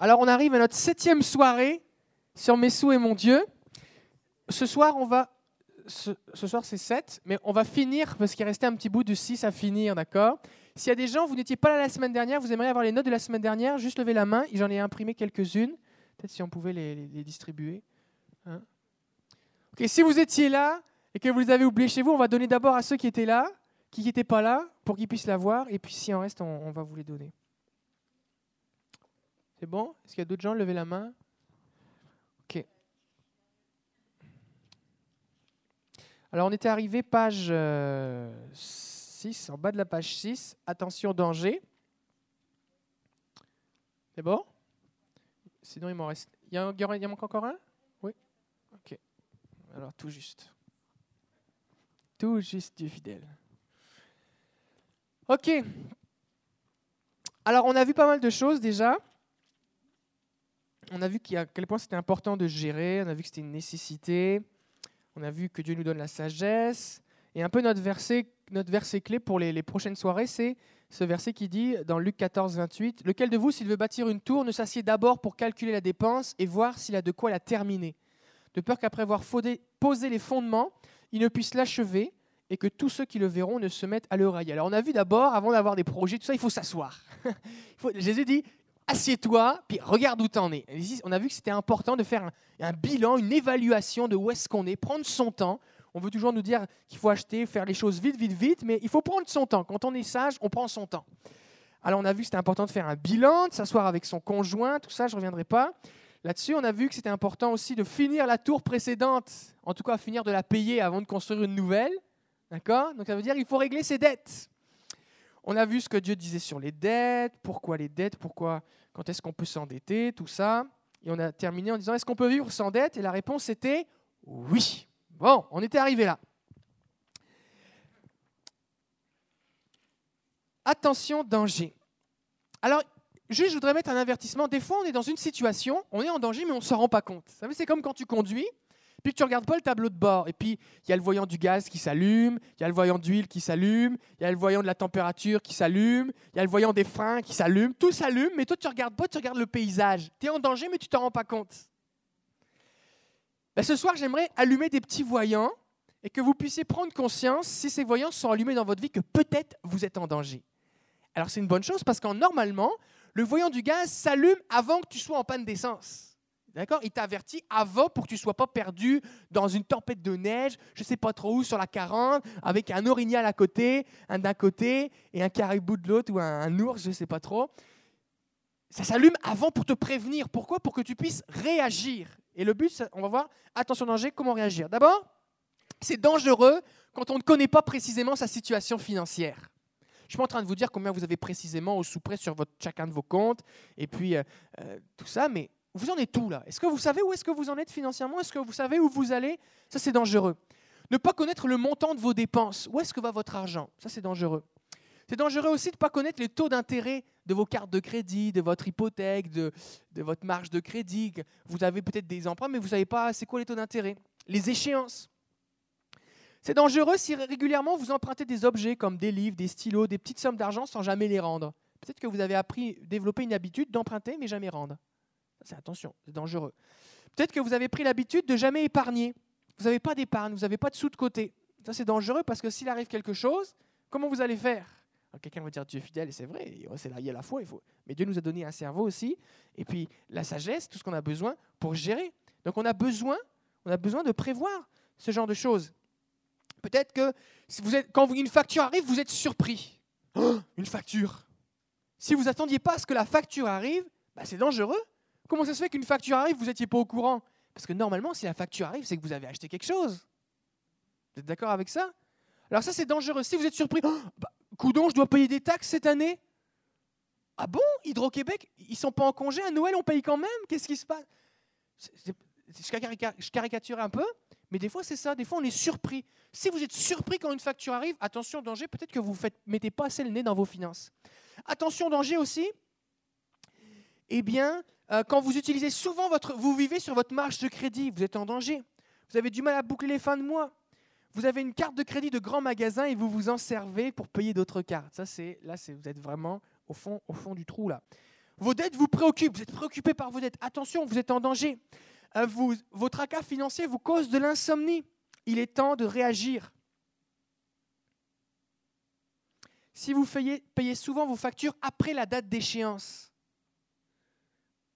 Alors on arrive à notre septième soirée sur Messou et mon Dieu. Ce soir, on va. Ce, soir, c'est 7, mais on va finir parce qu'il restait un petit bout de 6 à finir, d'accord? S'il y a des gens, vous n'étiez pas là la semaine dernière, vous aimeriez avoir les notes de la semaine dernière, juste levez la main. J'en ai imprimé quelques-unes. Peut-être si on pouvait les, distribuer. Hein? Ok, si vous étiez là et que vous les avez oubliés chez vous, on va donner d'abord à ceux qui étaient là, qui n'étaient pas là, pour qu'ils puissent la voir. Et puis, si en reste, on va vous les donner. C'est bon? Est-ce qu'il y a d'autres gens Levez la main? Ok. Alors on était arrivé page 6, euh, en bas de la page 6. Attention, danger. C'est bon? Sinon il m'en reste. Il y, en manque encore un? Oui Ok. Alors tout juste. Tout juste Dieu fidèle. Ok. Alors on a vu pas mal de choses déjà on a vu à quel point c'était important de gérer, on a vu que c'était une nécessité, on a vu que Dieu nous donne la sagesse. Et un peu notre verset, notre verset clé pour les, prochaines soirées, c'est ce verset qui dit dans Luc 14, 28, Lequel de vous, s'il veut bâtir une tour, ne s'assied d'abord pour calculer la dépense et voir s'il a de quoi la terminer, de peur qu'après avoir posé les fondements, il ne puisse l'achever et que tous ceux qui le verront ne se mettent à l'oreille. Alors on a vu d'abord, avant d'avoir des projets, tout ça, il faut s'asseoir. Jésus dit, assieds-toi, puis regarde où tu en es. On a vu que c'était important de faire un, bilan, une évaluation de où est-ce qu'on est, prendre son temps. On veut toujours nous dire qu'il faut acheter, faire les choses vite, vite, vite, mais il faut prendre son temps. Quand on est sage, on prend son temps. Alors on a vu que c'était important de faire un bilan, de s'asseoir avec son conjoint, tout ça, je ne reviendrai pas. Là-dessus, on a vu que c'était important aussi de finir la tour précédente, en tout cas finir de la payer avant de construire une nouvelle. D'accord? Donc ça veut dire qu'il faut régler ses dettes. On a vu ce que Dieu disait sur les dettes, pourquoi les dettes, pourquoi, quand est-ce qu'on peut s'endetter, tout ça. Et on a terminé en disant est-ce qu'on peut vivre sans dette? Et la réponse était oui. Bon, on était arrivé là. Attention, danger. Alors, juste, je voudrais mettre un avertissement. Des fois, on est dans une situation, on est en danger, mais on ne s'en rend pas compte. Vous savez, c'est comme quand tu conduis puis tu regardes pas le tableau de bord. Et puis, il y a le voyant du gaz qui s'allume, il y a le voyant d'huile qui s'allume, il y a le voyant de la température qui s'allume, il y a le voyant des freins qui s'allume. Tout s'allume, mais toi, tu regardes pas, tu regardes le paysage. Tu es en danger, mais tu t'en rends pas compte. Ben, ce soir, j'aimerais allumer des petits voyants et que vous puissiez prendre conscience, si ces voyants sont allumés dans votre vie, que peut-être vous êtes en danger. Alors, c'est une bonne chose parce qu'en normalement, le voyant du gaz s'allume avant que tu sois en panne d'essence. D'accord? Il t'avertit avant pour que tu ne sois pas perdu dans une tempête de neige, je ne sais pas trop où, sur la 40, avec un orignal à côté, un d'un côté et un caribou de l'autre, ou un, ours, je ne sais pas trop. Ça s'allume avant pour te prévenir. Pourquoi? Pour que tu puisses réagir. Et le but, on va voir, attention danger, comment réagir. D'abord, c'est dangereux quand on ne connaît pas précisément sa situation financière. Je ne suis pas en train de vous dire combien vous avez précisément au sous-près sur votre, chacun de vos comptes, et puis euh, euh, tout ça, mais vous en êtes où là? Est-ce que vous savez où est-ce que vous en êtes financièrement? Est-ce que vous savez où vous allez? Ça, c'est dangereux. Ne pas connaître le montant de vos dépenses. Où est-ce que va votre argent? Ça, c'est dangereux. C'est dangereux aussi de ne pas connaître les taux d'intérêt de vos cartes de crédit, de votre hypothèque, de, de votre marge de crédit. Vous avez peut-être des emprunts, mais vous ne savez pas c'est quoi les taux d'intérêt. Les échéances. C'est dangereux si régulièrement vous empruntez des objets comme des livres, des stylos, des petites sommes d'argent sans jamais les rendre. Peut-être que vous avez appris, développé une habitude d'emprunter mais jamais rendre. Attention, c'est dangereux. Peut-être que vous avez pris l'habitude de jamais épargner. Vous n'avez pas d'épargne, vous n'avez pas de sous de côté. Ça, c'est dangereux parce que s'il arrive quelque chose, comment vous allez faire? Quelqu'un va dire Dieu est fidèle, et c'est vrai, c'est là, il y a la foi, il. Mais Dieu nous a donné un cerveau aussi, et puis la sagesse, tout ce qu'on a besoin pour gérer. Donc on a besoin, on a besoin de prévoir ce genre de choses. Peut-être que quand une facture arrive, vous êtes surpris. Oh, une facture. Si vous attendiez pas à ce que la facture arrive, bah, c'est dangereux. Comment ça se fait qu'une facture arrive, vous n'étiez pas au courant? Parce que normalement, si la facture arrive, c'est que vous avez acheté quelque chose. Vous êtes d'accord avec ça? Alors ça, c'est dangereux. Si vous êtes surpris, oh, bah, coudon, je dois payer des taxes cette année Ah bon? Hydro-Québec, ils sont pas en congé à Noël, on paye quand même? Qu'est-ce qui se passe? Je caricature un peu, mais des fois c'est ça, des fois on est surpris. Si vous êtes surpris quand une facture arrive, attention danger, peut-être que vous ne mettez pas assez le nez dans vos finances. Attention danger aussi, eh bien, euh, quand vous utilisez souvent votre, vous vivez sur votre marge de crédit, vous êtes en danger. Vous avez du mal à boucler les fins de mois. Vous avez une carte de crédit de grand magasin et vous vous en servez pour payer d'autres cartes. Ça, c'est là, c'est vous êtes vraiment au fond, au fond du trou là. Vos dettes vous préoccupent, vous êtes préoccupé par vos dettes. Attention, vous êtes en danger. Vos tracas financiers vous causent de l'insomnie. Il est temps de réagir. Si vous payez souvent vos factures après la date d'échéance,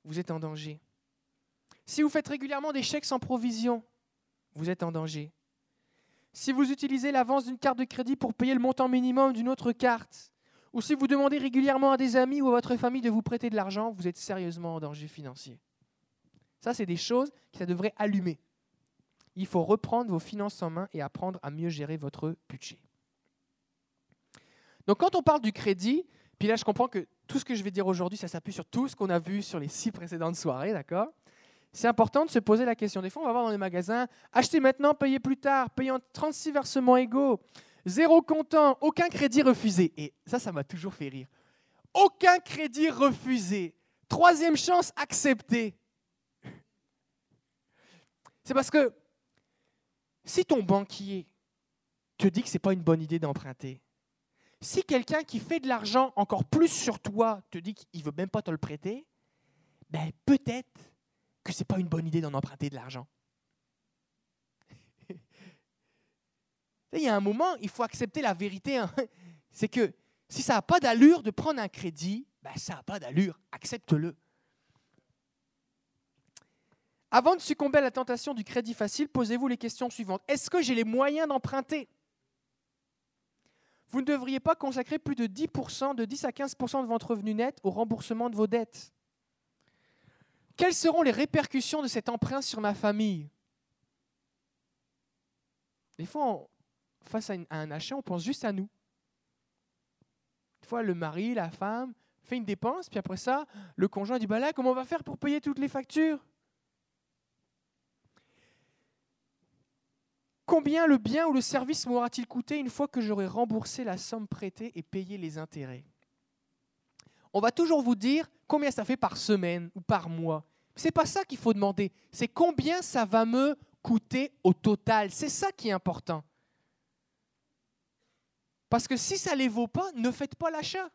vous êtes en danger. Si vous faites régulièrement des chèques sans provision, vous êtes en danger. Si vous utilisez l'avance d'une carte de crédit pour payer le montant minimum d'une autre carte, ou si vous demandez régulièrement à des amis ou à votre famille de vous prêter de l'argent, vous êtes sérieusement en danger financier. Ça, c'est des choses qui ça devrait allumer. Il faut reprendre vos finances en main et apprendre à mieux gérer votre budget. Donc quand on parle du crédit, puis là je comprends que tout ce que je vais dire aujourd'hui, ça s'appuie sur tout ce qu'on a vu sur les six précédentes soirées, d'accord? C'est important de se poser la question. Des fois, on va voir dans les magasins, acheter maintenant, payer plus tard, payant 36 versements égaux, zéro comptant, aucun crédit refusé. Et ça, ça m'a toujours fait rire. Aucun crédit refusé. Troisième chance acceptée. C'est parce que si ton banquier te dit que ce n'est pas une bonne idée d'emprunter, si quelqu'un qui fait de l'argent encore plus sur toi te dit qu'il ne veut même pas te le prêter, ben peut-être que ce n'est pas une bonne idée d'en emprunter de l'argent. Il y a un moment, il faut accepter la vérité. Hein. C'est que si ça n'a pas d'allure de prendre un crédit, ben ça n'a pas d'allure. Accepte-le. Avant de succomber à la tentation du crédit facile, posez-vous les questions suivantes. Est-ce que j'ai les moyens d'emprunter? Vous ne devriez pas consacrer plus de 10%, de 10 à 15% de votre revenu net au remboursement de vos dettes. Quelles seront les répercussions de cet emprunt sur ma famille? Des fois, face à, un achat, on pense juste à nous. Des fois, le mari, la femme fait une dépense, puis après ça, le conjoint dit bah là, comment on va faire pour payer toutes les factures? Combien le bien ou le service m'aura-t-il coûté une fois que j'aurai remboursé la somme prêtée et payé les intérêts? On va toujours vous dire combien ça fait par semaine ou par mois. C'est pas ça qu'il faut demander, c'est combien ça va me coûter au total. C'est ça qui est important. Parce que si ça ne les vaut pas, ne faites pas l'achat.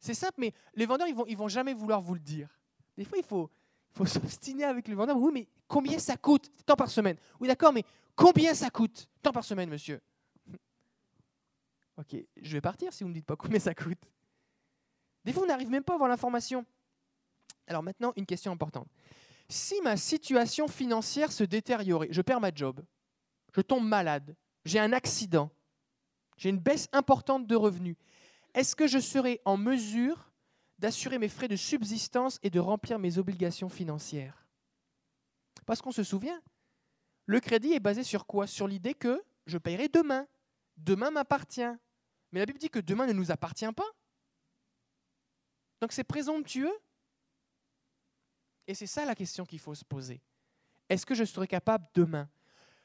C'est simple, mais les vendeurs, ils ne vont, vont jamais vouloir vous le dire. Des fois, il faut, faut s'obstiner avec le vendeur. Oui, mais combien ça coûte? Tant par semaine. Oui, d'accord, mais combien ça coûte? Tant par semaine, monsieur. Ok, je vais partir si vous ne me dites pas combien ça coûte. Des fois, on n'arrive même pas à avoir l'information. Alors maintenant, une question importante. Si ma situation financière se détériorait, je perds ma job, je tombe malade, j'ai un accident, j'ai une baisse importante de revenus, est-ce que je serai en mesure d'assurer mes frais de subsistance et de remplir mes obligations financières Parce qu'on se souvient, le crédit est basé sur quoi? Sur l'idée que je paierai demain. Demain m'appartient. Mais la Bible dit que demain ne nous appartient pas. Donc c'est présomptueux. Et c'est ça la question qu'il faut se poser. Est-ce que je serai capable demain?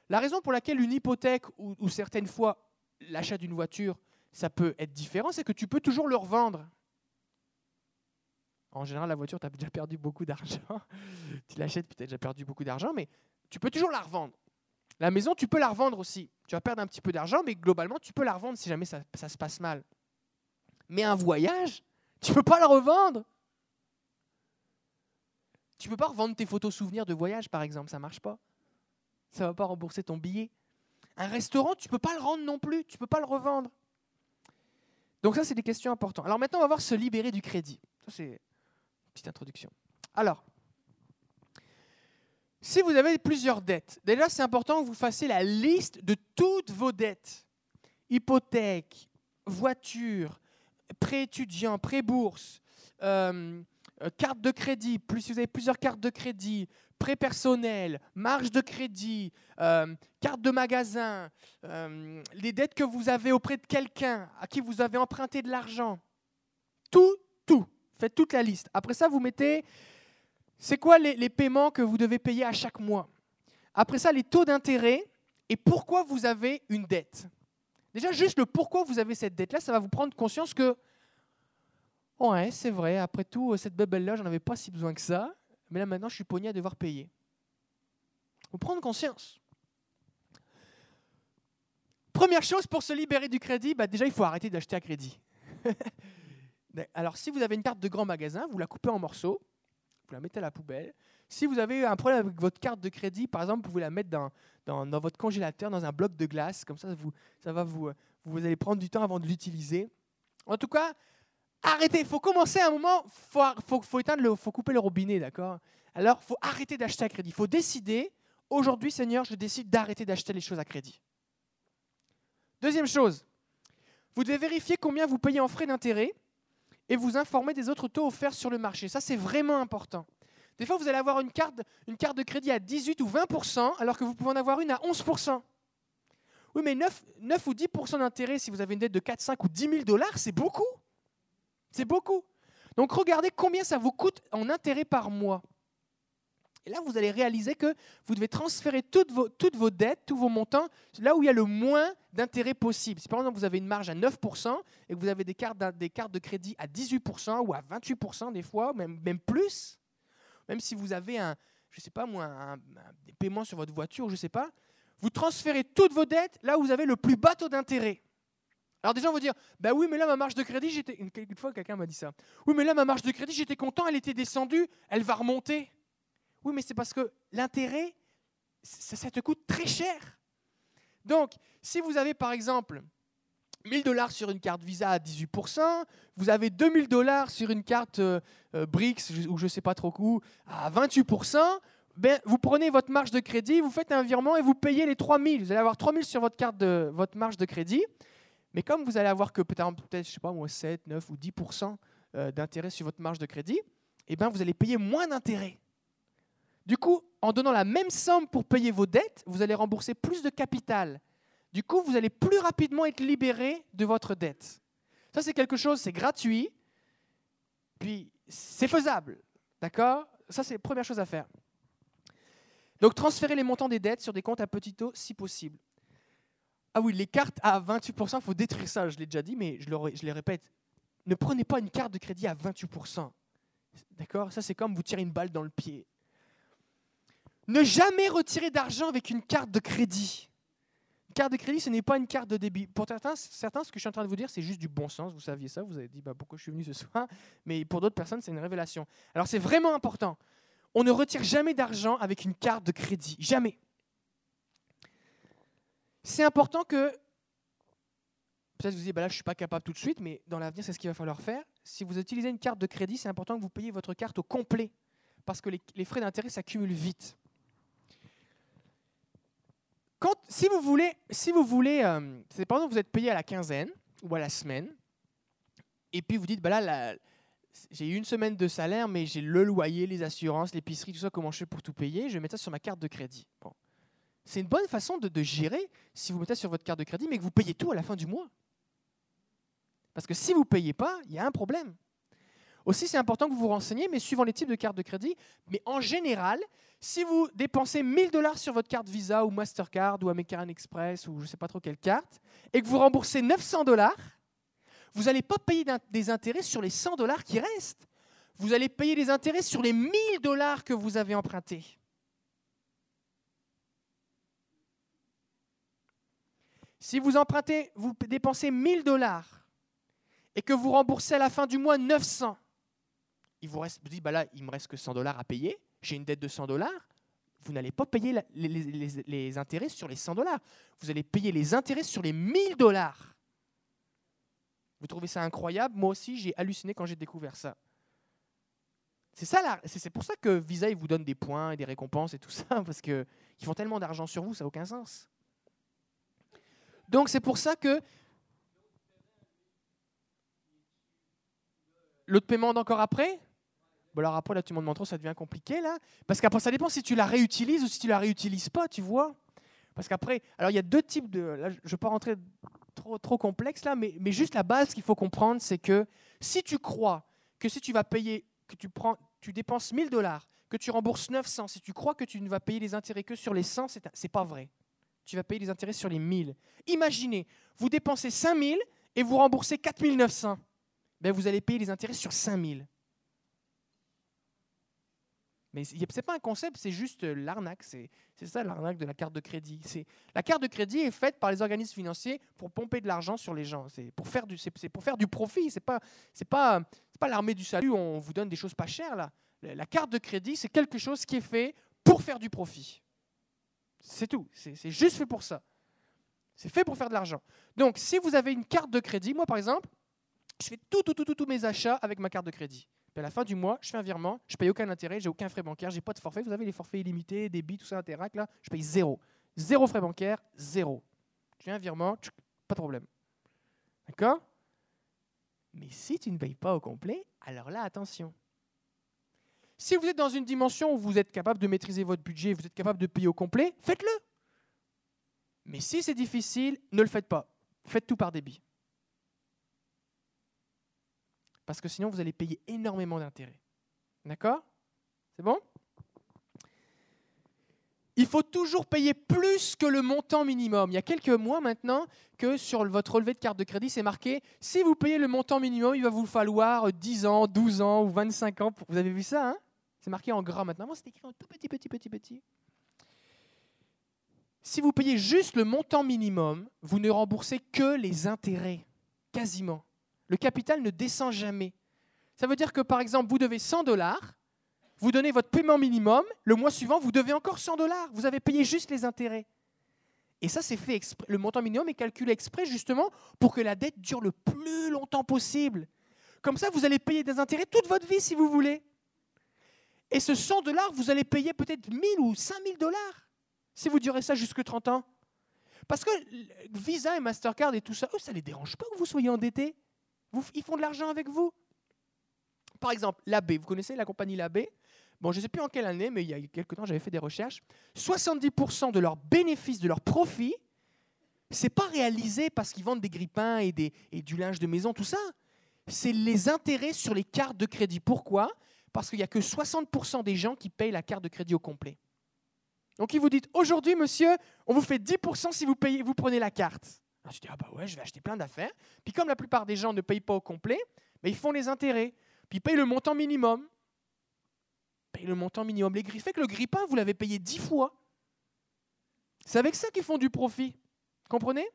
La raison pour laquelle une hypothèque ou, certaines fois l'achat d'une voiture, ça peut être différent, c'est que tu peux toujours le revendre. En général, la voiture, tu as déjà perdu beaucoup d'argent. tu l'achètes, tu as déjà perdu beaucoup d'argent, mais tu peux toujours la revendre. La maison, tu peux la revendre aussi. Tu vas perdre un petit peu d'argent, mais globalement, tu peux la revendre si jamais ça, se passe mal. Mais un voyage, tu ne peux pas le revendre. Tu ne peux pas revendre tes photos souvenirs de voyage, par exemple, ça ne marche pas. Ça ne va pas rembourser ton billet. Un restaurant, tu ne peux pas le rendre non plus, tu ne peux pas le revendre. Donc ça, c'est des questions importantes. Alors maintenant, on va voir se libérer du crédit. Ça, c'est petite introduction. Alors, si vous avez plusieurs dettes, déjà, c'est important que vous fassiez la liste de toutes vos dettes. Hypothèque, voiture, prêt étudiant, prêt bourse, euh, euh, carte de crédit, plus si vous avez plusieurs cartes de crédit, prêt personnel, marge de crédit, euh, carte de magasin, euh, les dettes que vous avez auprès de quelqu'un à qui vous avez emprunté de l'argent. Tout, tout. Faites toute la liste. Après ça, vous mettez, c'est quoi les, paiements que vous devez payer à chaque mois? Après ça, les taux d'intérêt et pourquoi vous avez une dette. Déjà, juste le pourquoi vous avez cette dette-là, ça va vous prendre conscience que Ouais, c'est vrai. Après tout, cette bébelle-là, j'en avais pas si besoin que ça. Mais là, maintenant, je suis pogné à devoir payer. Vous prendre conscience. Première chose pour se libérer du crédit, bah déjà, il faut arrêter d'acheter à crédit. Alors, si vous avez une carte de grand magasin, vous la coupez en morceaux, vous la mettez à la poubelle. Si vous avez un problème avec votre carte de crédit, par exemple, vous pouvez la mettre dans, votre congélateur, dans un bloc de glace. Comme ça, vous, ça va vous, vous allez prendre du temps avant de l'utiliser. En tout cas, arrêtez. Il faut commencer à un moment. Il faut, faut, faut couper le robinet, d'accord? Alors, il faut arrêter d'acheter à crédit. Il faut décider. Aujourd'hui, Seigneur, je décide d'arrêter d'acheter les choses à crédit. Deuxième chose, vous devez vérifier combien vous payez en frais d'intérêt et vous informer des autres taux offerts sur le marché. Ça, c'est vraiment important. Des fois, vous allez avoir une carte, une carte de crédit à 18 ou 20% alors que vous pouvez en avoir une à 11% Oui, mais 9, 9 ou 10% d'intérêt si vous avez une dette de 4, 5 ou 10 000 dollars, c'est beaucoup. C'est beaucoup. Donc, regardez combien ça vous coûte en intérêt par mois. Et là, vous allez réaliser que vous devez transférer toutes vos, toutes vos dettes, tous vos montants, là où il y a le moins d'intérêt possible. Si par exemple vous avez une marge à 9% et que vous avez des cartes, des cartes de crédit à 18% ou à 28% des fois, même, même plus, même si vous avez un, je sais pas moi, un, des paiements sur votre voiture, je sais pas, vous transférez toutes vos dettes là où vous avez le plus bas taux d'intérêt. Alors des gens vont dire, bah oui, mais là ma marge de crédit, j'étais, une fois quelqu'un m'a dit ça. Oui, mais là ma marge de crédit, j'étais content, elle était descendue, elle va remonter. Oui, mais c'est parce que l'intérêt, ça, te coûte très cher. Donc, si vous avez par exemple 1000 dollars sur une carte Visa à 18%, vous avez 2000 dollars sur une carte euh, euh, BRICS ou je ne sais pas trop où à 28%, ben, vous prenez votre marge de crédit, vous faites un virement et vous payez les 3000. Vous allez avoir 3000 sur votre carte de votre marge de crédit. Mais comme vous allez avoir que peut-être, peut je sais pas moi, 7, 9 ou 10% euh, d'intérêt sur votre marge de crédit, eh ben, vous allez payer moins d'intérêt. Du coup, en donnant la même somme pour payer vos dettes, vous allez rembourser plus de capital. Du coup, vous allez plus rapidement être libéré de votre dette. Ça, c'est quelque chose, c'est gratuit, puis c'est faisable. D'accord? Ça, c'est la première chose à faire. Donc, transférer les montants des dettes sur des comptes à petit taux si possible. Ah oui, les cartes à 28%, il faut détruire ça, je l'ai déjà dit, mais je, le, je les répète. Ne prenez pas une carte de crédit à 28%. D'accord? Ça, c'est comme vous tirer une balle dans le pied. Ne jamais retirer d'argent avec une carte de crédit. Une carte de crédit, ce n'est pas une carte de débit. Pour certains, certains, ce que je suis en train de vous dire, c'est juste du bon sens. Vous saviez ça, vous avez dit bah, pourquoi je suis venu ce soir? Mais pour d'autres personnes, c'est une révélation. Alors c'est vraiment important. On ne retire jamais d'argent avec une carte de crédit. Jamais. C'est important que. Peut-être vous dites, bah là, je ne suis pas capable tout de suite, mais dans l'avenir, c'est ce qu'il va falloir faire. Si vous utilisez une carte de crédit, c'est important que vous payiez votre carte au complet. Parce que les frais d'intérêt s'accumulent vite si vous voulez, euh, c'est par exemple vous êtes payé à la quinzaine ou à la semaine, et puis vous dites, bah là, j'ai eu une semaine de salaire, mais j'ai le loyer, les assurances, l'épicerie, tout ça, comment je fais pour tout payer? Je vais mettre ça sur ma carte de crédit. Bon. C'est une bonne façon de, de, gérer si vous mettez sur votre carte de crédit, mais que vous payez tout à la fin du mois. Parce que si vous ne payez pas, il y a un problème. Aussi, c'est important que vous vous renseigniez, mais suivant les types de cartes de crédit. Mais en général, si vous dépensez 1000 dollars sur votre carte Visa ou Mastercard ou American Express ou je ne sais pas trop quelle carte, et que vous remboursez 900 dollars, vous n'allez pas payer des intérêts sur les 100 dollars qui restent. Vous allez payer des intérêts sur les 1000 dollars que vous avez empruntés. Si vous empruntez, vous dépensez 1000 dollars et que vous remboursez à la fin du mois 900, il vous reste, vous dites, bah là, il me reste que 100 dollars à payer, j'ai une dette de 100 dollars, vous n'allez pas payer les, intérêts sur les 100 dollars, vous allez payer les intérêts sur les 1000 dollars. Vous trouvez ça incroyable? Moi aussi, j'ai halluciné quand j'ai découvert ça. C'est ça, c'est pour ça que Visa il vous donne des points et des récompenses et tout ça, parce qu'ils font tellement d'argent sur vous, ça n'a aucun sens. Donc c'est pour ça que l'autre paiement encore après? Bon alors après, là, tu m'en trop, ça devient compliqué, là. Parce qu'après, ça dépend si tu la réutilises ou si tu la réutilises pas, tu vois. Parce qu'après, alors il y a deux types de... Je ne vais pas rentrer trop, trop complexe, là, mais, mais juste la base qu'il faut comprendre, c'est que si tu crois que si tu vas payer, que tu, prends, tu dépenses 1000 dollars, que tu rembourses 900, si tu crois que tu ne vas payer les intérêts que sur les 100, c'est, c'est pas vrai. Tu vas payer les intérêts sur les 1000. Imaginez, vous dépensez 5000 et vous remboursez 4900. Ben, vous allez payer les intérêts sur 5000. Mais ce n'est pas un concept, c'est juste euh, l'arnaque. C'est ça l'arnaque de la carte de crédit. La carte de crédit est faite par les organismes financiers pour pomper de l'argent sur les gens. C'est pour, faire du, pour faire du profit. Ce n'est pas, pas, pas l'armée du salut, on vous donne des choses pas chères. Là. La carte de crédit, c'est quelque chose qui est fait pour faire du profit. C'est tout. C'est juste fait pour ça. C'est fait pour faire de l'argent. Donc, si vous avez une carte de crédit, moi par exemple, je fais tout, tout, tout, tous mes achats avec ma carte de crédit. Puis à la fin du mois, je fais un virement, je paye aucun intérêt, j'ai aucun frais bancaire, j'ai pas de forfait. Vous avez les forfaits illimités, débit, tout ça, Interac, là, je paye zéro. Zéro frais bancaire, zéro. Je fais un virement, pas de problème. D'accord? Mais si tu ne payes pas au complet, alors là, attention. Si vous êtes dans une dimension où vous êtes capable de maîtriser votre budget, vous êtes capable de payer au complet, faites-le. Mais si c'est difficile, ne le faites pas. Faites tout par débit. Parce que sinon, vous allez payer énormément d'intérêts. D'accord? C'est bon? Il faut toujours payer plus que le montant minimum. Il y a quelques mois maintenant que sur votre relevé de carte de crédit, c'est marqué, si vous payez le montant minimum, il va vous falloir 10 ans, 12 ans ou 25 ans. Vous avez vu ça hein? C'est marqué en gras maintenant. c'est écrit en tout petit, petit, petit, petit. Si vous payez juste le montant minimum, vous ne remboursez que les intérêts, quasiment. Le capital ne descend jamais. Ça veut dire que par exemple, vous devez 100 dollars, vous donnez votre paiement minimum, le mois suivant, vous devez encore 100 dollars. Vous avez payé juste les intérêts. Et ça, c'est fait exprès. Le montant minimum est calculé exprès justement pour que la dette dure le plus longtemps possible. Comme ça, vous allez payer des intérêts toute votre vie si vous voulez. Et ce 100 dollars, vous allez payer peut-être 1000 ou 5000 dollars si vous durez ça jusque 30 ans. Parce que Visa et Mastercard et tout ça, eux, ça ne les dérange pas que vous soyez endetté ils font de l'argent avec vous. Par exemple, l'AB, vous connaissez la compagnie l'AB Bon, je ne sais plus en quelle année, mais il y a quelques temps, j'avais fait des recherches. 70% de leurs bénéfices, de leurs profits, c'est pas réalisé parce qu'ils vendent des grippins et du linge de maison, tout ça. C'est les intérêts sur les cartes de crédit. Pourquoi? Parce qu'il n'y a que 60% des gens qui payent la carte de crédit au complet. Donc, ils vous disent aujourd'hui, monsieur, on vous fait 10% si vous, payez, vous prenez la carte. Je dis, ah bah ouais, je vais acheter plein d'affaires. Puis comme la plupart des gens ne payent pas au complet, ils font les intérêts. Puis ils payent le montant minimum. Payent le montant minimum. Les fait que le grippin, vous l'avez payé dix fois. C'est avec ça qu'ils font du profit. Comprenez?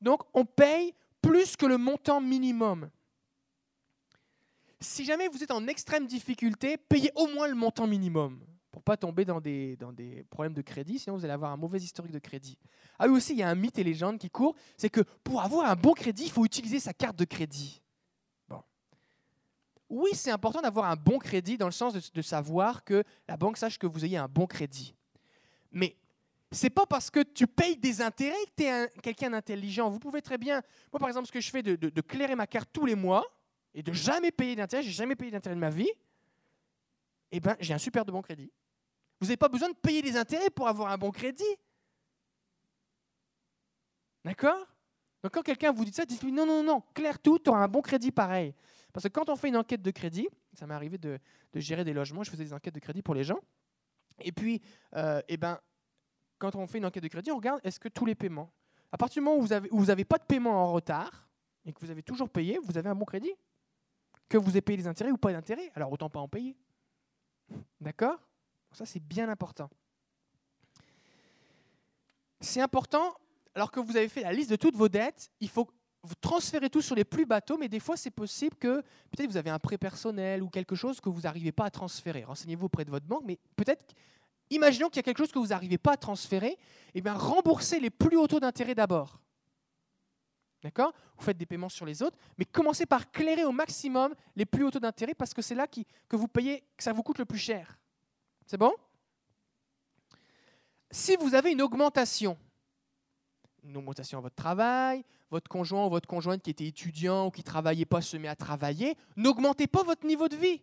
Donc on paye plus que le montant minimum. Si jamais vous êtes en extrême difficulté, payez au moins le montant minimum pour pas tomber dans des, dans des problèmes de crédit, sinon vous allez avoir un mauvais historique de crédit. Ah oui aussi, il y a un mythe et légende qui court, c'est que pour avoir un bon crédit, il faut utiliser sa carte de crédit. Bon. Oui, c'est important d'avoir un bon crédit dans le sens de, savoir que la banque sache que vous ayez un bon crédit. Mais c'est pas parce que tu payes des intérêts que tu es quelqu'un d'intelligent. Vous pouvez très bien, moi par exemple, ce que je fais de clairer ma carte tous les mois et de jamais payer d'intérêt, j'ai jamais payé d'intérêt de ma vie, eh ben, j'ai un super de bon crédit. Vous n'avez pas besoin de payer les intérêts pour avoir un bon crédit. D'accord? Donc quand quelqu'un vous dit ça, dites-lui non, non, non, clair tout, tu auras un bon crédit pareil. Parce que quand on fait une enquête de crédit, ça m'est arrivé de, gérer des logements, je faisais des enquêtes de crédit pour les gens. Et puis, euh, eh ben, quand on fait une enquête de crédit, on regarde est-ce que tous les paiements, à partir du moment où vous n'avez pas de paiement en retard et que vous avez toujours payé, vous avez un bon crédit? Que vous ayez payé les intérêts ou pas d'intérêts, alors autant pas en payer. D'accord? Ça, c'est bien important. C'est important, alors que vous avez fait la liste de toutes vos dettes, il faut vous transférer tout sur les plus bateaux, mais des fois, c'est possible que peut-être vous avez un prêt personnel ou quelque chose que vous n'arrivez pas à transférer. Renseignez-vous auprès de votre banque, mais peut-être, imaginons qu'il y a quelque chose que vous n'arrivez pas à transférer, et eh bien remboursez les plus hauts taux d'intérêt d'abord. D'accord? Vous faites des paiements sur les autres, mais commencez par clairer au maximum les plus hauts taux d'intérêt parce que c'est là que vous payez, que ça vous coûte le plus cher. C'est bon? Si vous avez une augmentation, une augmentation à votre travail, votre conjoint ou votre conjointe qui était étudiant ou qui ne travaillait pas se met à travailler, n'augmentez pas votre niveau de vie.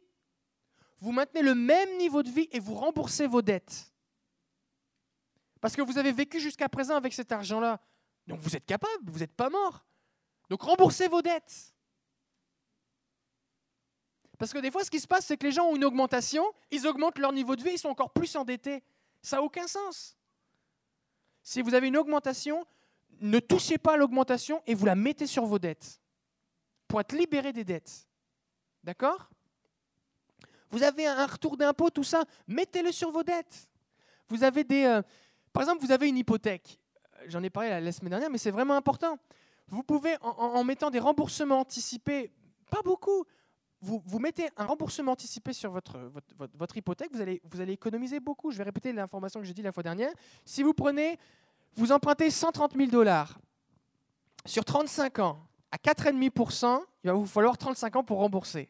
Vous maintenez le même niveau de vie et vous remboursez vos dettes. Parce que vous avez vécu jusqu'à présent avec cet argent-là. Donc vous êtes capable, vous n'êtes pas mort. Donc remboursez vos dettes. Parce que des fois, ce qui se passe, c'est que les gens ont une augmentation, ils augmentent leur niveau de vie, ils sont encore plus endettés. Ça n'a aucun sens. Si vous avez une augmentation, ne touchez pas à l'augmentation et vous la mettez sur vos dettes pour être libéré des dettes. D'accord? Vous avez un retour d'impôt, tout ça, mettez-le sur vos dettes. Vous avez des, euh, par exemple, vous avez une hypothèque. J'en ai parlé la, semaine dernière, mais c'est vraiment important. Vous pouvez, en, mettant des remboursements anticipés, pas beaucoup, vous, mettez un remboursement anticipé sur votre, votre, votre, hypothèque, vous allez, vous allez économiser beaucoup. Je vais répéter l'information que j'ai dit la fois dernière. Si vous prenez, vous empruntez 130 000 dollars sur 35 ans à 4,5%, il va vous falloir 35 ans pour rembourser.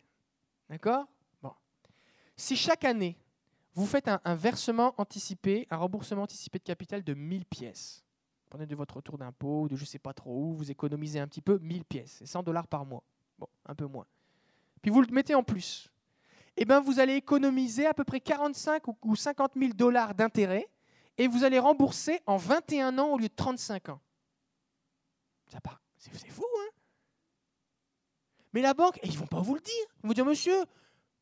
D'accord? Bon. Si chaque année, vous faites un, versement anticipé, un remboursement anticipé de capital de 1000 pièces, prenez de votre retour d'impôt, de je ne sais pas trop où, vous économisez un petit peu, 1000 pièces, c'est 100 dollars par mois. Bon, un peu moins. Puis vous le mettez en plus. Eh bien, vous allez économiser à peu près 45 ou 50 000 dollars d'intérêt et vous allez rembourser en 21 ans au lieu de 35 ans. C'est fou, hein Mais la banque, ils ne vont pas vous le dire. Ils vont dire, monsieur,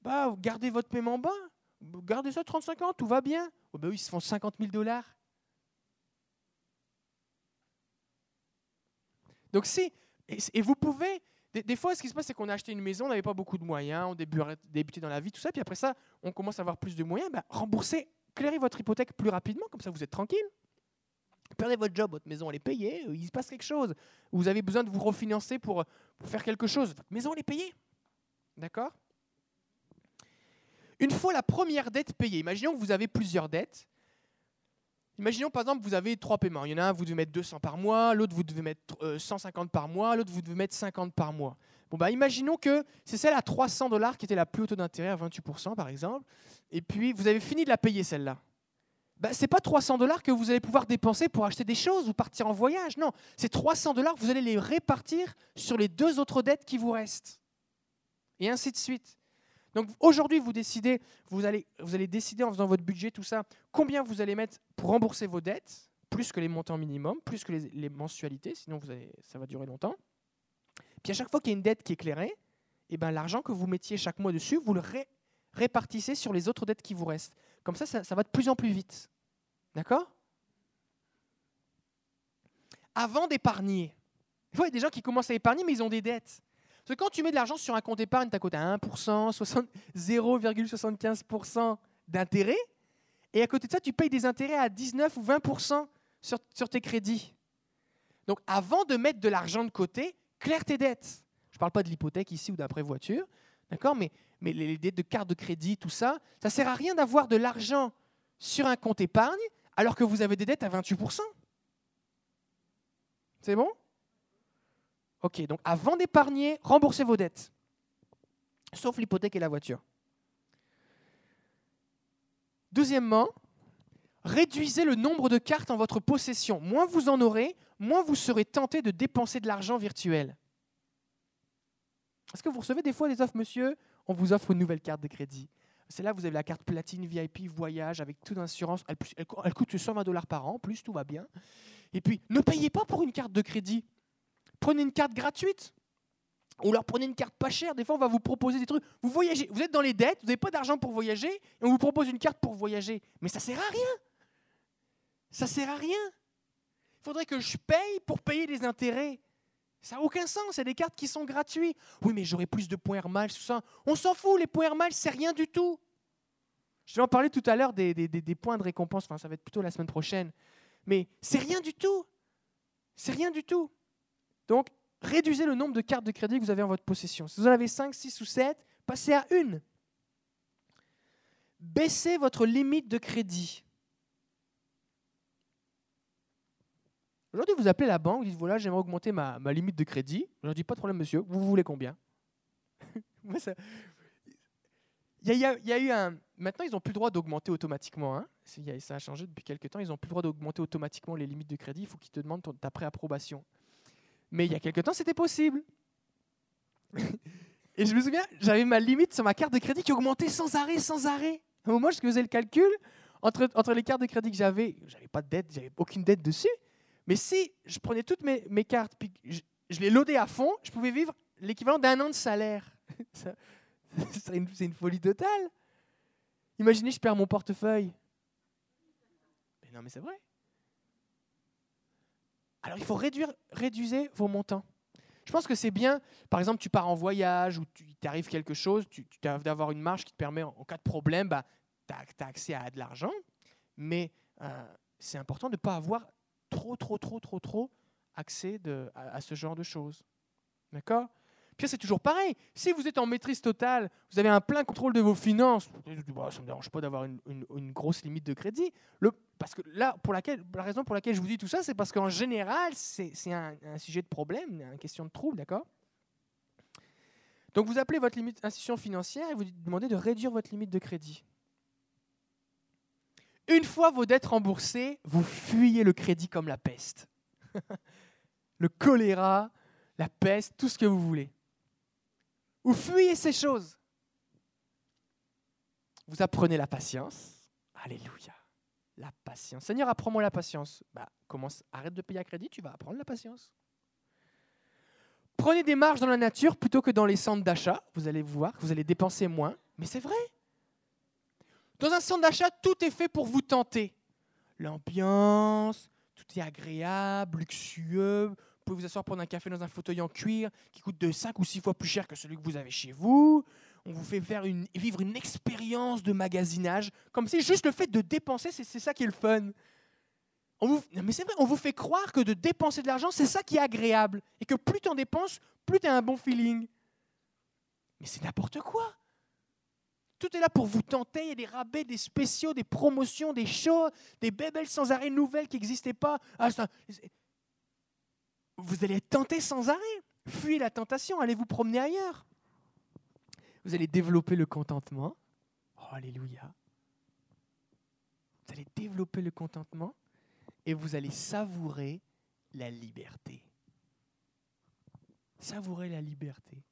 bah, gardez votre paiement bas, gardez ça 35 ans, tout va bien. Oh, oui, ils se font 50 000 dollars. Donc si, et, vous pouvez, des, fois, ce qui se passe, c'est qu'on a acheté une maison, on n'avait pas beaucoup de moyens, on débutait dans la vie, tout ça, puis après ça, on commence à avoir plus de moyens, bah, remboursez, clairez votre hypothèque plus rapidement, comme ça vous êtes tranquille. Perdez votre job, votre maison elle est payée, il se passe quelque chose. Vous avez besoin de vous refinancer pour, pour faire quelque chose. Votre maison elle est payée. D'accord? Une fois la première dette payée, imaginons que vous avez plusieurs dettes. Imaginons par exemple vous avez trois paiements. Il y en a un, vous devez mettre 200 par mois, l'autre, vous devez mettre 150 euh, par mois, l'autre, vous devez mettre 50 par mois. Bon, bah, imaginons que c'est celle à 300 dollars qui était la plus haute d'intérêt à 28% par exemple. Et puis, vous avez fini de la payer celle-là. Bah, ce n'est pas 300 dollars que vous allez pouvoir dépenser pour acheter des choses ou partir en voyage. Non, c'est 300 dollars, vous allez les répartir sur les deux autres dettes qui vous restent. Et ainsi de suite. Donc aujourd'hui, vous décidez, vous allez, vous allez décider en faisant votre budget, tout ça, combien vous allez mettre pour rembourser vos dettes, plus que les montants minimums, plus que les, mensualités, sinon vous allez, ça va durer longtemps. Puis à chaque fois qu'il y a une dette qui est éclairée, eh ben, l'argent que vous mettiez chaque mois dessus, vous le répartissez sur les autres dettes qui vous restent. Comme ça, ça, ça va de plus en plus vite. D'accord? Avant d'épargner. Il y a des gens qui commencent à épargner, mais ils ont des dettes. Parce que quand tu mets de l'argent sur un compte épargne, tu as côté à 1%, 0,75% d'intérêt. Et à côté de ça, tu payes des intérêts à 19 ou 20% sur, sur tes crédits. Donc avant de mettre de l'argent de côté, claire tes dettes. Je ne parle pas de l'hypothèque ici ou d'après voiture, d'accord mais, mais les dettes de carte de crédit, tout ça, ça ne sert à rien d'avoir de l'argent sur un compte épargne alors que vous avez des dettes à 28%. C'est bon? Ok, donc avant d'épargner, remboursez vos dettes. Sauf l'hypothèque et la voiture. Deuxièmement, réduisez le nombre de cartes en votre possession. Moins vous en aurez, moins vous serez tenté de dépenser de l'argent virtuel. Est-ce que vous recevez des fois des offres, monsieur? On vous offre une nouvelle carte de crédit. C'est là vous avez la carte platine VIP voyage avec toute assurance. Elle, elle, coûte 120 dollars par an, plus tout va bien. Et puis, ne payez pas pour une carte de crédit. Prenez une carte gratuite. Ou alors prenez une carte pas chère. Des fois, on va vous proposer des trucs. Vous voyagez, vous êtes dans les dettes, vous n'avez pas d'argent pour voyager, et on vous propose une carte pour voyager. Mais ça sert à rien. Ça sert à rien. Il faudrait que je paye pour payer les intérêts. Ça n'a aucun sens, c'est des cartes qui sont gratuites. Oui, mais j'aurai plus de points Air tout ça. On s'en fout, les points Air Miles, c'est rien du tout. Je vais en parler tout à l'heure des, des, points de récompense, enfin ça va être plutôt la semaine prochaine. Mais c'est rien du tout. C'est rien du tout. Donc, réduisez le nombre de cartes de crédit que vous avez en votre possession. Si vous en avez 5, 6 ou 7, passez à une. Baissez votre limite de crédit. Aujourd'hui, vous appelez la banque, vous dites voilà, j'aimerais augmenter ma, limite de crédit. Je leur dis pas de problème, monsieur, vous voulez combien? Il, y a, eu un. Maintenant, ils n'ont plus le droit d'augmenter automatiquement. Hein. Ça a changé depuis quelques temps. Ils n'ont plus le droit d'augmenter automatiquement les limites de crédit. Il faut qu'ils te demandent ta préapprobation. Mais il y a quelques temps, c'était possible. Et je me souviens, j'avais ma limite sur ma carte de crédit qui augmentait sans arrêt, sans arrêt. Au moment je faisais le calcul, entre, entre les cartes de crédit que j'avais, j'avais pas de dette, j'avais aucune dette dessus. Mais si je prenais toutes mes, mes cartes, puis je, les loadais à fond, je pouvais vivre l'équivalent d'un an de salaire. C'est une, une, folie totale. Imaginez, je perds mon portefeuille. Mais non, mais c'est vrai. Alors il faut réduire, réduire vos montants. Je pense que c'est bien, par exemple, tu pars en voyage ou tu t'arrive quelque chose, tu, tu d'avoir une marge qui te permet, en, cas de problème, bah, tu as, accès à de l'argent. Mais euh, c'est important de ne pas avoir trop, trop, trop, trop, trop accès de, à, ce genre de choses. D'accord? Puis c'est toujours pareil. Si vous êtes en maîtrise totale, vous avez un plein contrôle de vos finances, ça ne me dérange pas d'avoir une, grosse limite de crédit. Parce que là, pour laquelle, la raison pour laquelle je vous dis tout ça, c'est parce qu'en général, c'est un, sujet de problème, une question de trouble, d'accord? Donc vous appelez votre institution financière et vous demandez de réduire votre limite de crédit. Une fois vos dettes remboursées, vous fuyez le crédit comme la peste. le choléra, la peste, tout ce que vous voulez. Vous fuyez ces choses. Vous apprenez la patience. Alléluia. La patience. Seigneur, apprends-moi la patience. Bah, commence, arrête de payer à crédit, tu vas apprendre la patience. Prenez des marges dans la nature plutôt que dans les centres d'achat. Vous allez voir, vous allez dépenser moins. Mais c'est vrai. Dans un centre d'achat, tout est fait pour vous tenter. L'ambiance, tout est agréable, luxueux. Pouvez vous asseoir prendre un café dans un fauteuil en cuir qui coûte de 5 ou 6 fois plus cher que celui que vous avez chez vous. On vous fait vivre une expérience de magasinage, comme si juste le fait de dépenser, c'est ça qui est le fun. On vous, mais c'est vrai, on vous fait croire que de dépenser de l'argent, c'est ça qui est agréable. Et que plus tu en dépenses, plus tu as un bon feeling. Mais c'est n'importe quoi. Tout est là pour vous tenter. Il y a des rabais, des spéciaux, des promotions, des shows, des bébelles sans arrêt nouvelles qui n'existaient pas. Ah, vous allez être tenté sans arrêt. Fuyez la tentation, allez vous promener ailleurs. Vous allez développer le contentement. Oh, alléluia. Vous allez développer le contentement et vous allez savourer la liberté. Savourer la liberté.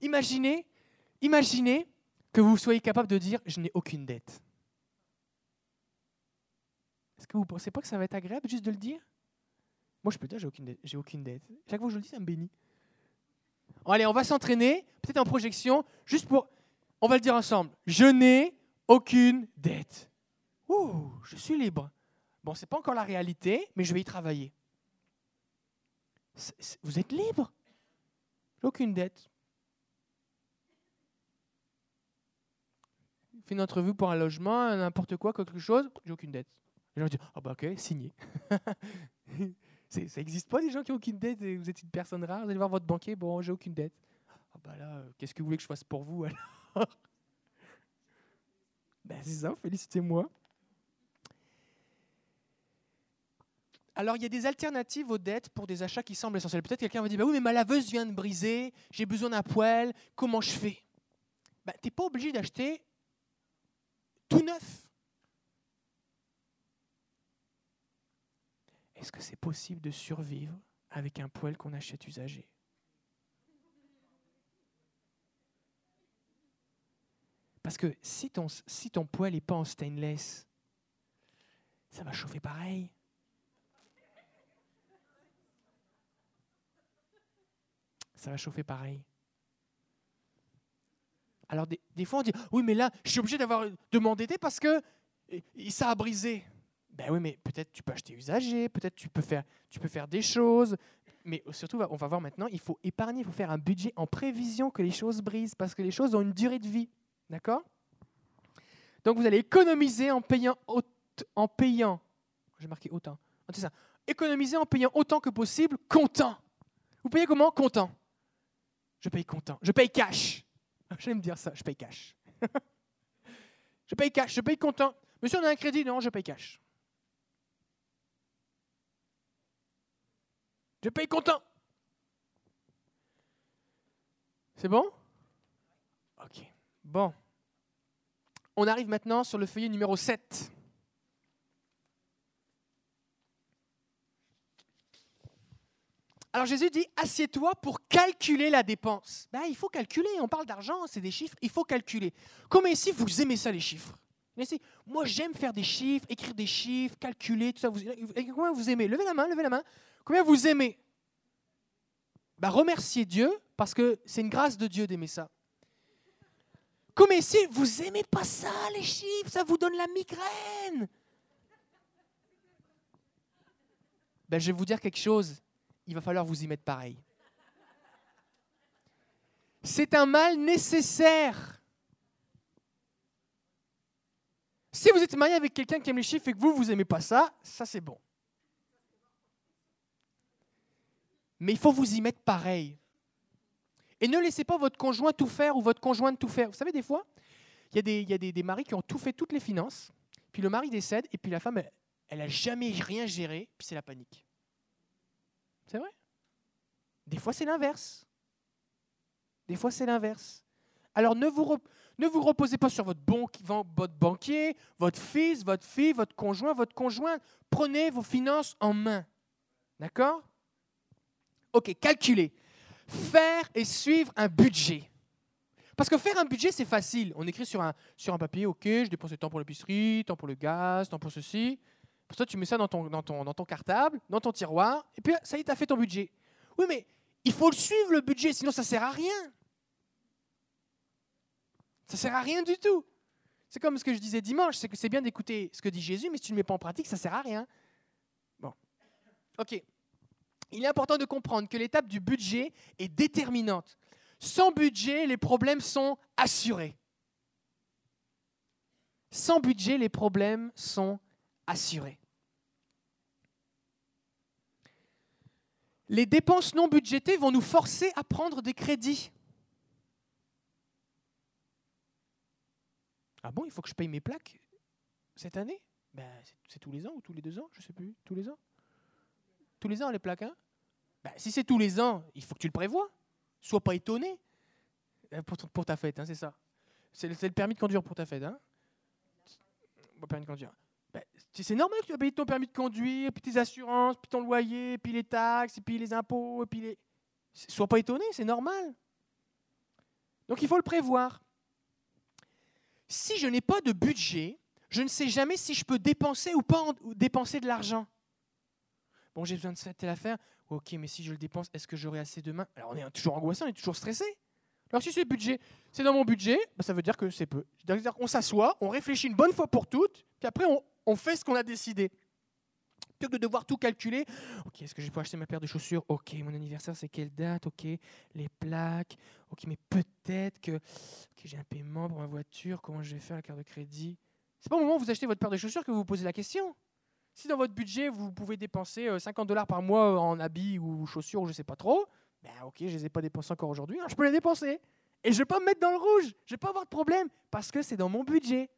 Imaginez, imaginez que vous soyez capable de dire je n'ai aucune dette. Est-ce que vous ne pensez pas que ça va être agréable juste de le dire? Moi, je peux dire j'ai aucune. J'ai aucune dette. Chaque fois que je le dis, ça me bénit. allez, on va s'entraîner, peut-être en projection, juste pour. On va le dire ensemble. Je n'ai aucune dette. Ouh, je suis libre. Bon, c'est pas encore la réalité, mais je vais y travailler. vous êtes libre? Aucune dette. fait une entrevue pour un logement, n'importe quoi, quelque chose, j'ai aucune dette. Les gens disent Ah, bah ok, signé. ça n'existe pas, les gens qui ont aucune dette et vous êtes une personne rare, vous allez voir votre banquier, bon, j'ai aucune dette. Ah, bah là, euh, qu'est-ce que vous voulez que je fasse pour vous alors? Ben, c'est ça, félicitez-moi. Alors, il y a des alternatives aux dettes pour des achats qui semblent essentiels. Peut-être quelqu'un va dire bah Oui, mais ma laveuse vient de briser, j'ai besoin d'un poêle, comment je fais ben, Tu n'es pas obligé d'acheter tout neuf. Est-ce que c'est possible de survivre avec un poêle qu'on achète usagé? Parce que si ton, si ton poêle n'est pas en stainless, ça va chauffer pareil. Ça va chauffer pareil. Alors des, fois on dit oui mais là je suis obligé d'avoir de m'endetter parce que ça a brisé. Ben oui mais peut-être tu peux acheter usagé, peut-être tu peux faire tu peux faire des choses, mais surtout on va voir maintenant il faut épargner, il faut faire un budget en prévision que les choses brisent parce que les choses ont une durée de vie, d'accord? Donc vous allez économiser en payant en payant j'ai marqué autant c'est ça économiser en payant autant que possible content. Vous payez comment? Content. Je paye content. Je paye cash. J'aime dire ça, je paye cash. je paye cash, je paye content. Monsieur, on a un crédit? Non, je paye cash. Je paye content. C'est bon? Ok. Bon. On arrive maintenant sur le feuillet numéro 7. Alors Jésus dit, assieds-toi pour calculer la dépense. Ben, il faut calculer, on parle d'argent, c'est des chiffres, il faut calculer. Comment ici, vous aimez ça, les chiffres? Moi, j'aime faire des chiffres, écrire des chiffres, calculer, tout ça. Combien vous aimez? Levez la main, levez la main. Combien vous aimez? Ben, Remerciez Dieu, parce que c'est une grâce de Dieu d'aimer ça. Comme ici, vous aimez pas ça, les chiffres, ça vous donne la migraine. ben, je vais vous dire quelque chose. Il va falloir vous y mettre pareil. C'est un mal nécessaire. Si vous êtes marié avec quelqu'un qui aime les chiffres et que vous, vous n'aimez pas ça, ça c'est bon. Mais il faut vous y mettre pareil. Et ne laissez pas votre conjoint tout faire ou votre conjointe tout faire. Vous savez, des fois, il y a, des, y a maris qui ont tout fait, toutes les finances, puis le mari décède, et puis la femme, elle n'a jamais rien géré, puis c'est la panique. C'est vrai. Des fois, c'est l'inverse. Des fois, c'est l'inverse. Alors, ne vous, ne vous reposez pas sur votre, votre banquier, votre fils, votre fille, votre conjoint, votre conjointe. Prenez vos finances en main. D'accord? Ok, calculez. Faire et suivre un budget. Parce que faire un budget, c'est facile. On écrit sur un, sur un papier, ok, je dépense tant pour l'épicerie, tant pour le gaz, tant pour ceci. Pour ça, tu mets ça dans ton, dans, ton, dans ton cartable, dans ton tiroir, et puis ça y est, tu as fait ton budget. Oui, mais il faut le suivre, le budget, sinon ça ne sert à rien. Ça ne sert à rien du tout. C'est comme ce que je disais dimanche, c'est que c'est bien d'écouter ce que dit Jésus, mais si tu ne le mets pas en pratique, ça ne sert à rien. Bon. Ok. Il est important de comprendre que l'étape du budget est déterminante. Sans budget, les problèmes sont assurés. Sans budget, les problèmes sont assurés. Les dépenses non budgétées vont nous forcer à prendre des crédits. Ah bon, il faut que je paye mes plaques cette année? Ben, C'est tous les ans ou tous les deux ans? Je ne sais plus. Tous les ans? Tous les ans les plaques, hein? Ben, Si c'est tous les ans, il faut que tu le prévois. Sois pas étonné. Euh, pour, ta fête, hein, c'est ça. C'est le, permis de conduire pour ta fête. Hein? Ben, c'est normal que tu vas payer ton permis de conduire, puis tes assurances, puis ton loyer, puis les taxes, puis les impôts, puis les... Sois pas étonné, c'est normal. Donc il faut le prévoir si je n'ai pas de budget, je ne sais jamais si je peux dépenser ou pas dépenser de l'argent. Bon, j'ai besoin de cette affaire. Ok, mais si je le dépense, est-ce que j'aurai assez demain? Alors on est toujours angoissé, on est toujours stressé. Alors si c'est budget, c'est dans mon budget, bah, ça veut dire que c'est peu. C'est-à-dire qu'on s'assoit, on réfléchit une bonne fois pour toutes, puis après on fait ce qu'on a décidé de devoir tout calculer. Ok, est-ce que je peux acheter ma paire de chaussures? Ok, mon anniversaire c'est quelle date? Ok, les plaques. Ok, mais peut-être que j'ai un paiement pour ma voiture. Comment je vais faire la carte de crédit? C'est pas au moment où vous achetez votre paire de chaussures que vous vous posez la question. Si dans votre budget vous pouvez dépenser 50 euh, dollars par mois en habits ou chaussures ou je sais pas trop, ben ok, je les ai pas dépensés encore aujourd'hui, je peux les dépenser. Et je vais pas me mettre dans le rouge, je vais pas avoir de problème parce que c'est dans mon budget.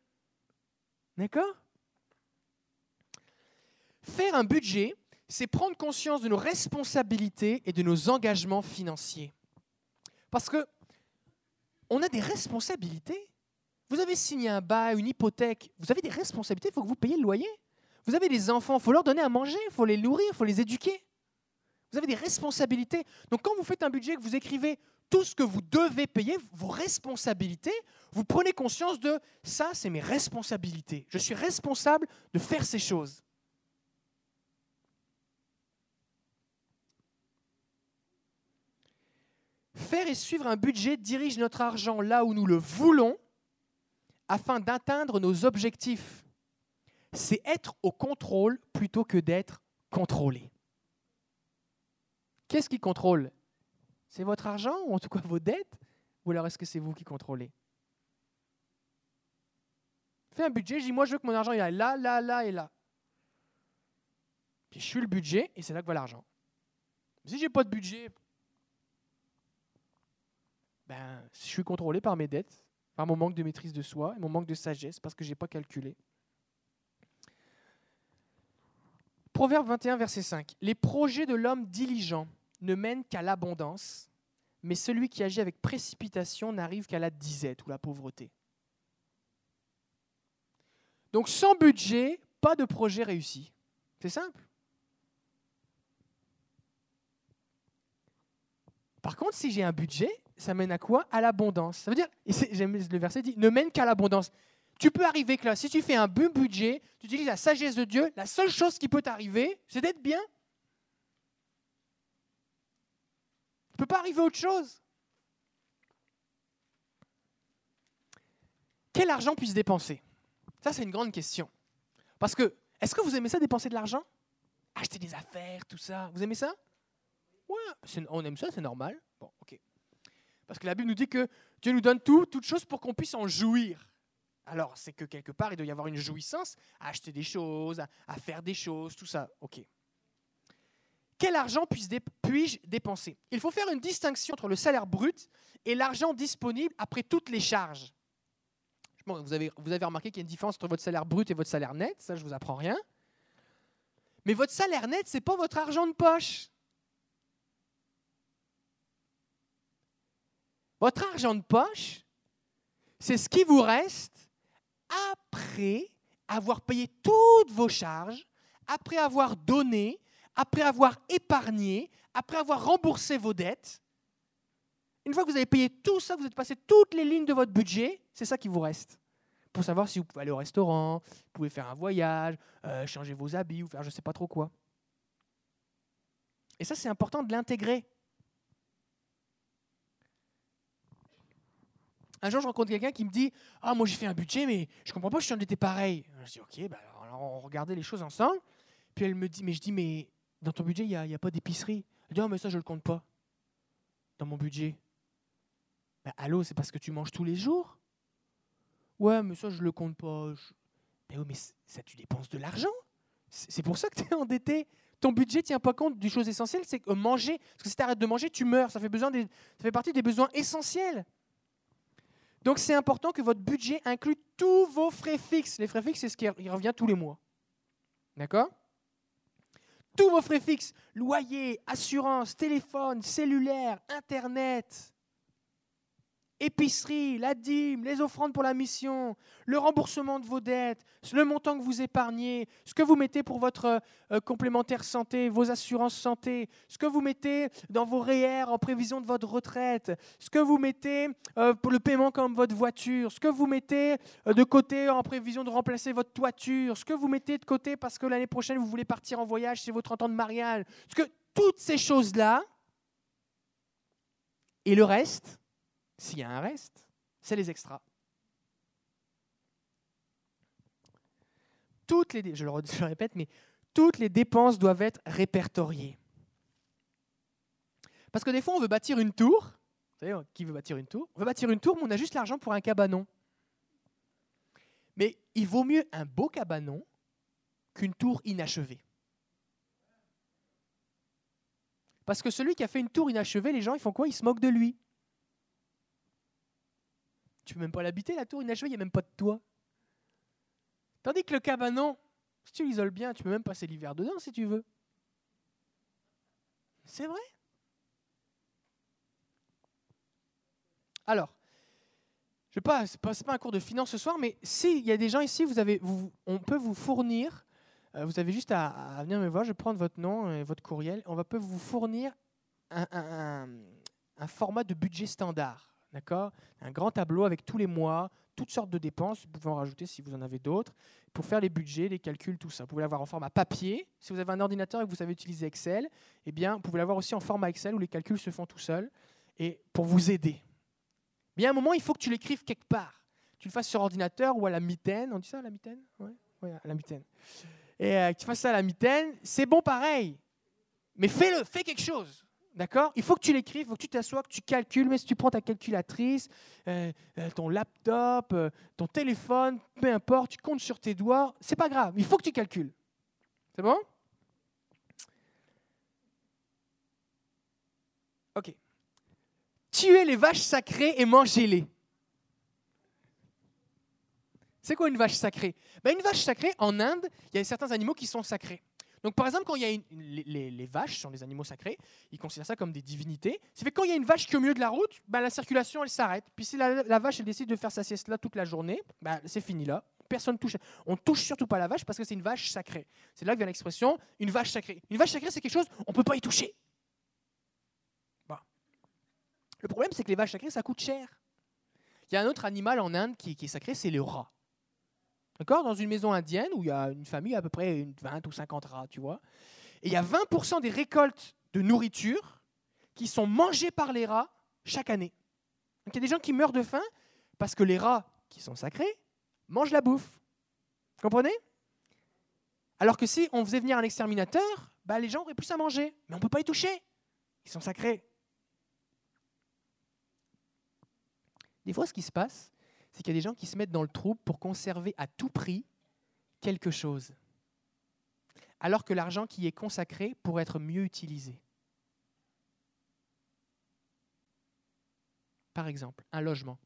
D'accord? Faire un budget, c'est prendre conscience de nos responsabilités et de nos engagements financiers. Parce que on a des responsabilités. Vous avez signé un bail, une hypothèque, vous avez des responsabilités, il faut que vous payiez le loyer. Vous avez des enfants, il faut leur donner à manger, il faut les nourrir, il faut les éduquer. Vous avez des responsabilités. Donc quand vous faites un budget, que vous écrivez tout ce que vous devez payer, vos responsabilités, vous prenez conscience de ça, c'est mes responsabilités. Je suis responsable de faire ces choses. Faire et suivre un budget dirige notre argent là où nous le voulons afin d'atteindre nos objectifs. C'est être au contrôle plutôt que d'être contrôlé. Qu'est-ce qui contrôle? C'est votre argent ou en tout cas vos dettes? Ou alors est-ce que c'est vous qui contrôlez? Fais un budget, je dis moi je veux que mon argent il aille là, là, là et là. Puis je suis le budget et c'est là que va l'argent. Si j'ai pas de budget, ben, je suis contrôlé par mes dettes, par mon manque de maîtrise de soi et mon manque de sagesse parce que je n'ai pas calculé. Proverbe 21, verset 5. Les projets de l'homme diligent ne mènent qu'à l'abondance, mais celui qui agit avec précipitation n'arrive qu'à la disette ou la pauvreté. Donc sans budget, pas de projet réussi. C'est simple. Par contre, si j'ai un budget, ça mène à quoi? À l'abondance. Ça veut dire, j'aime le verset dit, ne mène qu'à l'abondance. Tu peux arriver que là, si tu fais un bon budget, tu utilises la sagesse de Dieu, la seule chose qui peut t'arriver, c'est d'être bien. Tu ne peux pas arriver à autre chose. Quel argent puis-je dépenser? Ça, c'est une grande question. Parce que, est-ce que vous aimez ça dépenser de l'argent? Acheter des affaires, tout ça. Vous aimez ça? Ouais, on aime ça, c'est normal. Bon, ok. Parce que la Bible nous dit que Dieu nous donne tout, toutes choses pour qu'on puisse en jouir. Alors, c'est que quelque part, il doit y avoir une jouissance à acheter des choses, à, faire des choses, tout ça. Ok. Quel argent puis-je dépenser? Il faut faire une distinction entre le salaire brut et l'argent disponible après toutes les charges. vous, avez, vous avez remarqué qu'il y a une différence entre votre salaire brut et votre salaire net, ça je ne vous apprends rien. Mais votre salaire net, ce n'est pas votre argent de poche. Votre argent de poche, c'est ce qui vous reste après avoir payé toutes vos charges, après avoir donné, après avoir épargné, après avoir remboursé vos dettes. Une fois que vous avez payé tout ça, vous êtes passé toutes les lignes de votre budget, c'est ça qui vous reste. Pour savoir si vous pouvez aller au restaurant, vous pouvez faire un voyage, euh, changer vos habits ou faire je ne sais pas trop quoi. Et ça, c'est important de l'intégrer. Un jour, je rencontre quelqu'un qui me dit Ah, moi, j'ai fait un budget, mais je comprends pas, je suis endetté pareil. Je dis Ok, bah, alors, on regardait les choses ensemble. Puis elle me dit Mais je dis Mais dans ton budget, il n'y a, a, pas d'épicerie. Elle dit Ah, mais ça, je le compte pas. Dans mon budget. Bah, allô, c'est parce que tu manges tous les jours Ouais, mais ça, je le compte pas. Mais oui, mais ça, tu dépenses de l'argent. C'est pour ça que tu es endetté. Ton budget tient pas compte du chose essentielle, c'est manger. Parce que si tu arrêtes de manger, tu meurs. Ça fait, besoin des, ça fait partie des besoins essentiels. Donc c'est important que votre budget inclue tous vos frais fixes. Les frais fixes, c'est ce qui revient tous les mois. D'accord? Tous vos frais fixes, loyer, assurance, téléphone, cellulaire, Internet, épicerie, la dîme, les offrandes pour la mission, le remboursement de vos dettes, le montant que vous épargnez, ce que vous mettez pour votre euh, complémentaire santé, vos assurances santé, ce que vous mettez dans vos REER en prévision de votre retraite, ce que vous mettez euh, pour le paiement comme votre voiture, ce que vous mettez euh, de côté en prévision de remplacer votre toiture, ce que vous mettez de côté parce que l'année prochaine vous voulez partir en voyage, c'est votre 30 ans de mariage, ce que toutes ces choses-là et le reste, s'il y a un reste, c'est les extras. Toutes les, je le, répète, mais toutes les dépenses doivent être répertoriées. Parce que des fois, on veut bâtir une tour. Vous savez, qui veut bâtir une tour? On veut bâtir une tour, mais on a juste l'argent pour un cabanon. Mais il vaut mieux un beau cabanon qu'une tour inachevée. Parce que celui qui a fait une tour inachevée, les gens, ils font quoi? Ils se moquent de lui. Tu peux même pas l'habiter, la tour inachevée, il n'y a même pas de toit. Tandis que le cabanon, si tu l'isoles bien, tu peux même passer l'hiver dedans si tu veux. C'est vrai. Alors, je ne pas, pas, un cours de finance ce soir, mais s'il y a des gens ici, vous avez, on peut vous fournir, euh, vous avez juste à, venir me voir, je vais prendre votre nom et votre courriel, on va peut vous fournir un format de budget standard. D'accord? Un grand tableau avec tous les mois, toutes sortes de dépenses. Vous pouvez en rajouter si vous en avez d'autres. Pour faire les budgets, les calculs, tout ça. Vous pouvez l'avoir en format papier. Si vous avez un ordinateur et que vous savez utiliser Excel, eh bien, vous pouvez l'avoir aussi en format Excel où les calculs se font tout seuls et pour vous aider. Mais à un moment, il faut que tu l'écrives quelque part. Tu le fasses sur ordinateur ou à la mitaine. On dit ça à la mitaine? Oui, ouais, à la mitaine. Et euh, que tu fasses ça à la mitaine, c'est bon pareil. Mais fais-le, fais quelque chose. D'accord? Il faut que tu l'écrives, il faut que tu t'assoies, que tu calcules. Mais si tu prends ta calculatrice, euh, euh, ton laptop, euh, ton téléphone, peu importe, tu comptes sur tes doigts, c'est pas grave. Il faut que tu calcules. C'est bon? Ok. Tuez les vaches sacrées et mangez-les. C'est quoi une vache sacrée? Ben, Une vache sacrée, en Inde, il y a certains animaux qui sont sacrés. Donc, par exemple, quand il y a les, vaches sont des animaux sacrés, ils considèrent ça comme des divinités. C'est fait quand il y a une vache qui est au milieu de la route, bah, la circulation elle s'arrête. Puis si la, vache elle décide de faire sa sieste là toute la journée, bah, c'est fini là. Personne touche. On touche surtout pas la vache parce que c'est une vache sacrée. C'est là que vient l'expression une vache sacrée. Une vache sacrée, c'est quelque chose on peut pas y toucher. Bah. Le problème, c'est que les vaches sacrées, ça coûte cher. Il y a un autre animal en Inde qui est sacré, c'est le rat. D'accord? Dans une maison indienne où il y a une famille à peu près une 20 ou 50 rats, tu vois. Et il y a 20% des récoltes de nourriture qui sont mangées par les rats chaque année. Donc il y a des gens qui meurent de faim parce que les rats, qui sont sacrés, mangent la bouffe. Comprenez? Alors que si on faisait venir un exterminateur, bah, les gens auraient plus à manger. Mais on ne peut pas y toucher. Ils sont sacrés. Des fois, ce qui se passe, c'est qu'il y a des gens qui se mettent dans le trouble pour conserver à tout prix quelque chose, alors que l'argent qui est consacré pourrait être mieux utilisé. Par exemple, un logement.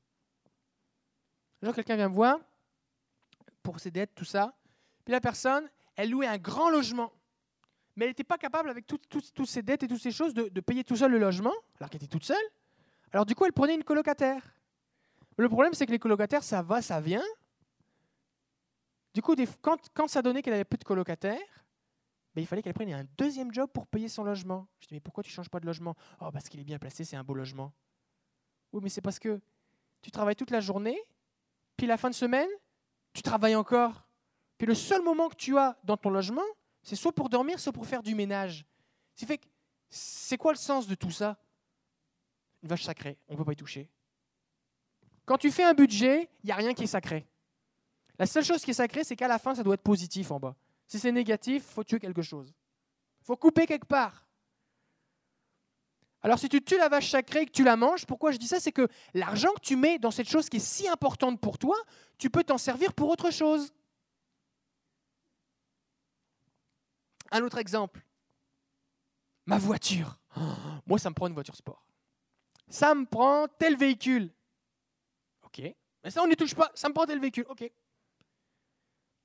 Genre, quelqu'un vient me voir pour ses dettes, tout ça, puis la personne, elle louait un grand logement mais elle n'était pas capable, avec toutes ses dettes et toutes ces choses, de, payer tout seul le logement, alors qu'elle était toute seule. Alors du coup, elle prenait une colocataire. Le problème, c'est que les colocataires, ça va, ça vient. Du coup, quand, ça donnait qu'elle avait plus de colocataires, ben, il fallait qu'elle prenne un deuxième job pour payer son logement. Je dis, mais pourquoi tu ne changes pas de logement? Oh, parce qu'il est bien placé, c'est un beau logement. Oui, mais c'est parce que tu travailles toute la journée, puis la fin de semaine, tu travailles encore. Puis le seul moment que tu as dans ton logement, c'est soit pour dormir, soit pour faire du ménage. C'est quoi le sens de tout ça? Une vache sacrée, on ne peut pas y toucher. Quand tu fais un budget, il n'y a rien qui est sacré. La seule chose qui est sacrée, c'est qu'à la fin, ça doit être positif en bas. Si c'est négatif, il faut tuer quelque chose. Il faut couper quelque part. Alors si tu tues la vache sacrée et que tu la manges, pourquoi je dis ça? C'est que l'argent que tu mets dans cette chose qui est si importante pour toi, tu peux t'en servir pour autre chose. Un autre exemple. Ma voiture. moi, ça me prend une voiture sport. Ça me prend tel véhicule. OK. Mais ça, on n'y touche pas. Ça me prend tel véhicule. OK.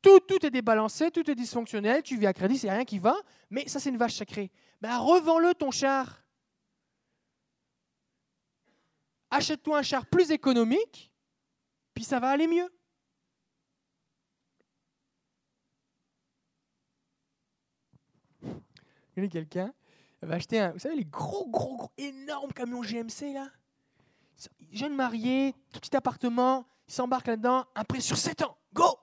Tout, tout est débalancé, tout est dysfonctionnel. Tu vis à crédit, c'est rien qui va. Mais ça, c'est une vache sacrée. Ben, revends-le ton char. Achète-toi un char plus économique, puis ça va aller mieux. Il y a quelqu'un va acheter un, vous savez, les gros, gros, gros, énormes camions GMC, là? Jeune marié, tout petit appartement, il s'embarque là-dedans, un prix sur 7 ans. Go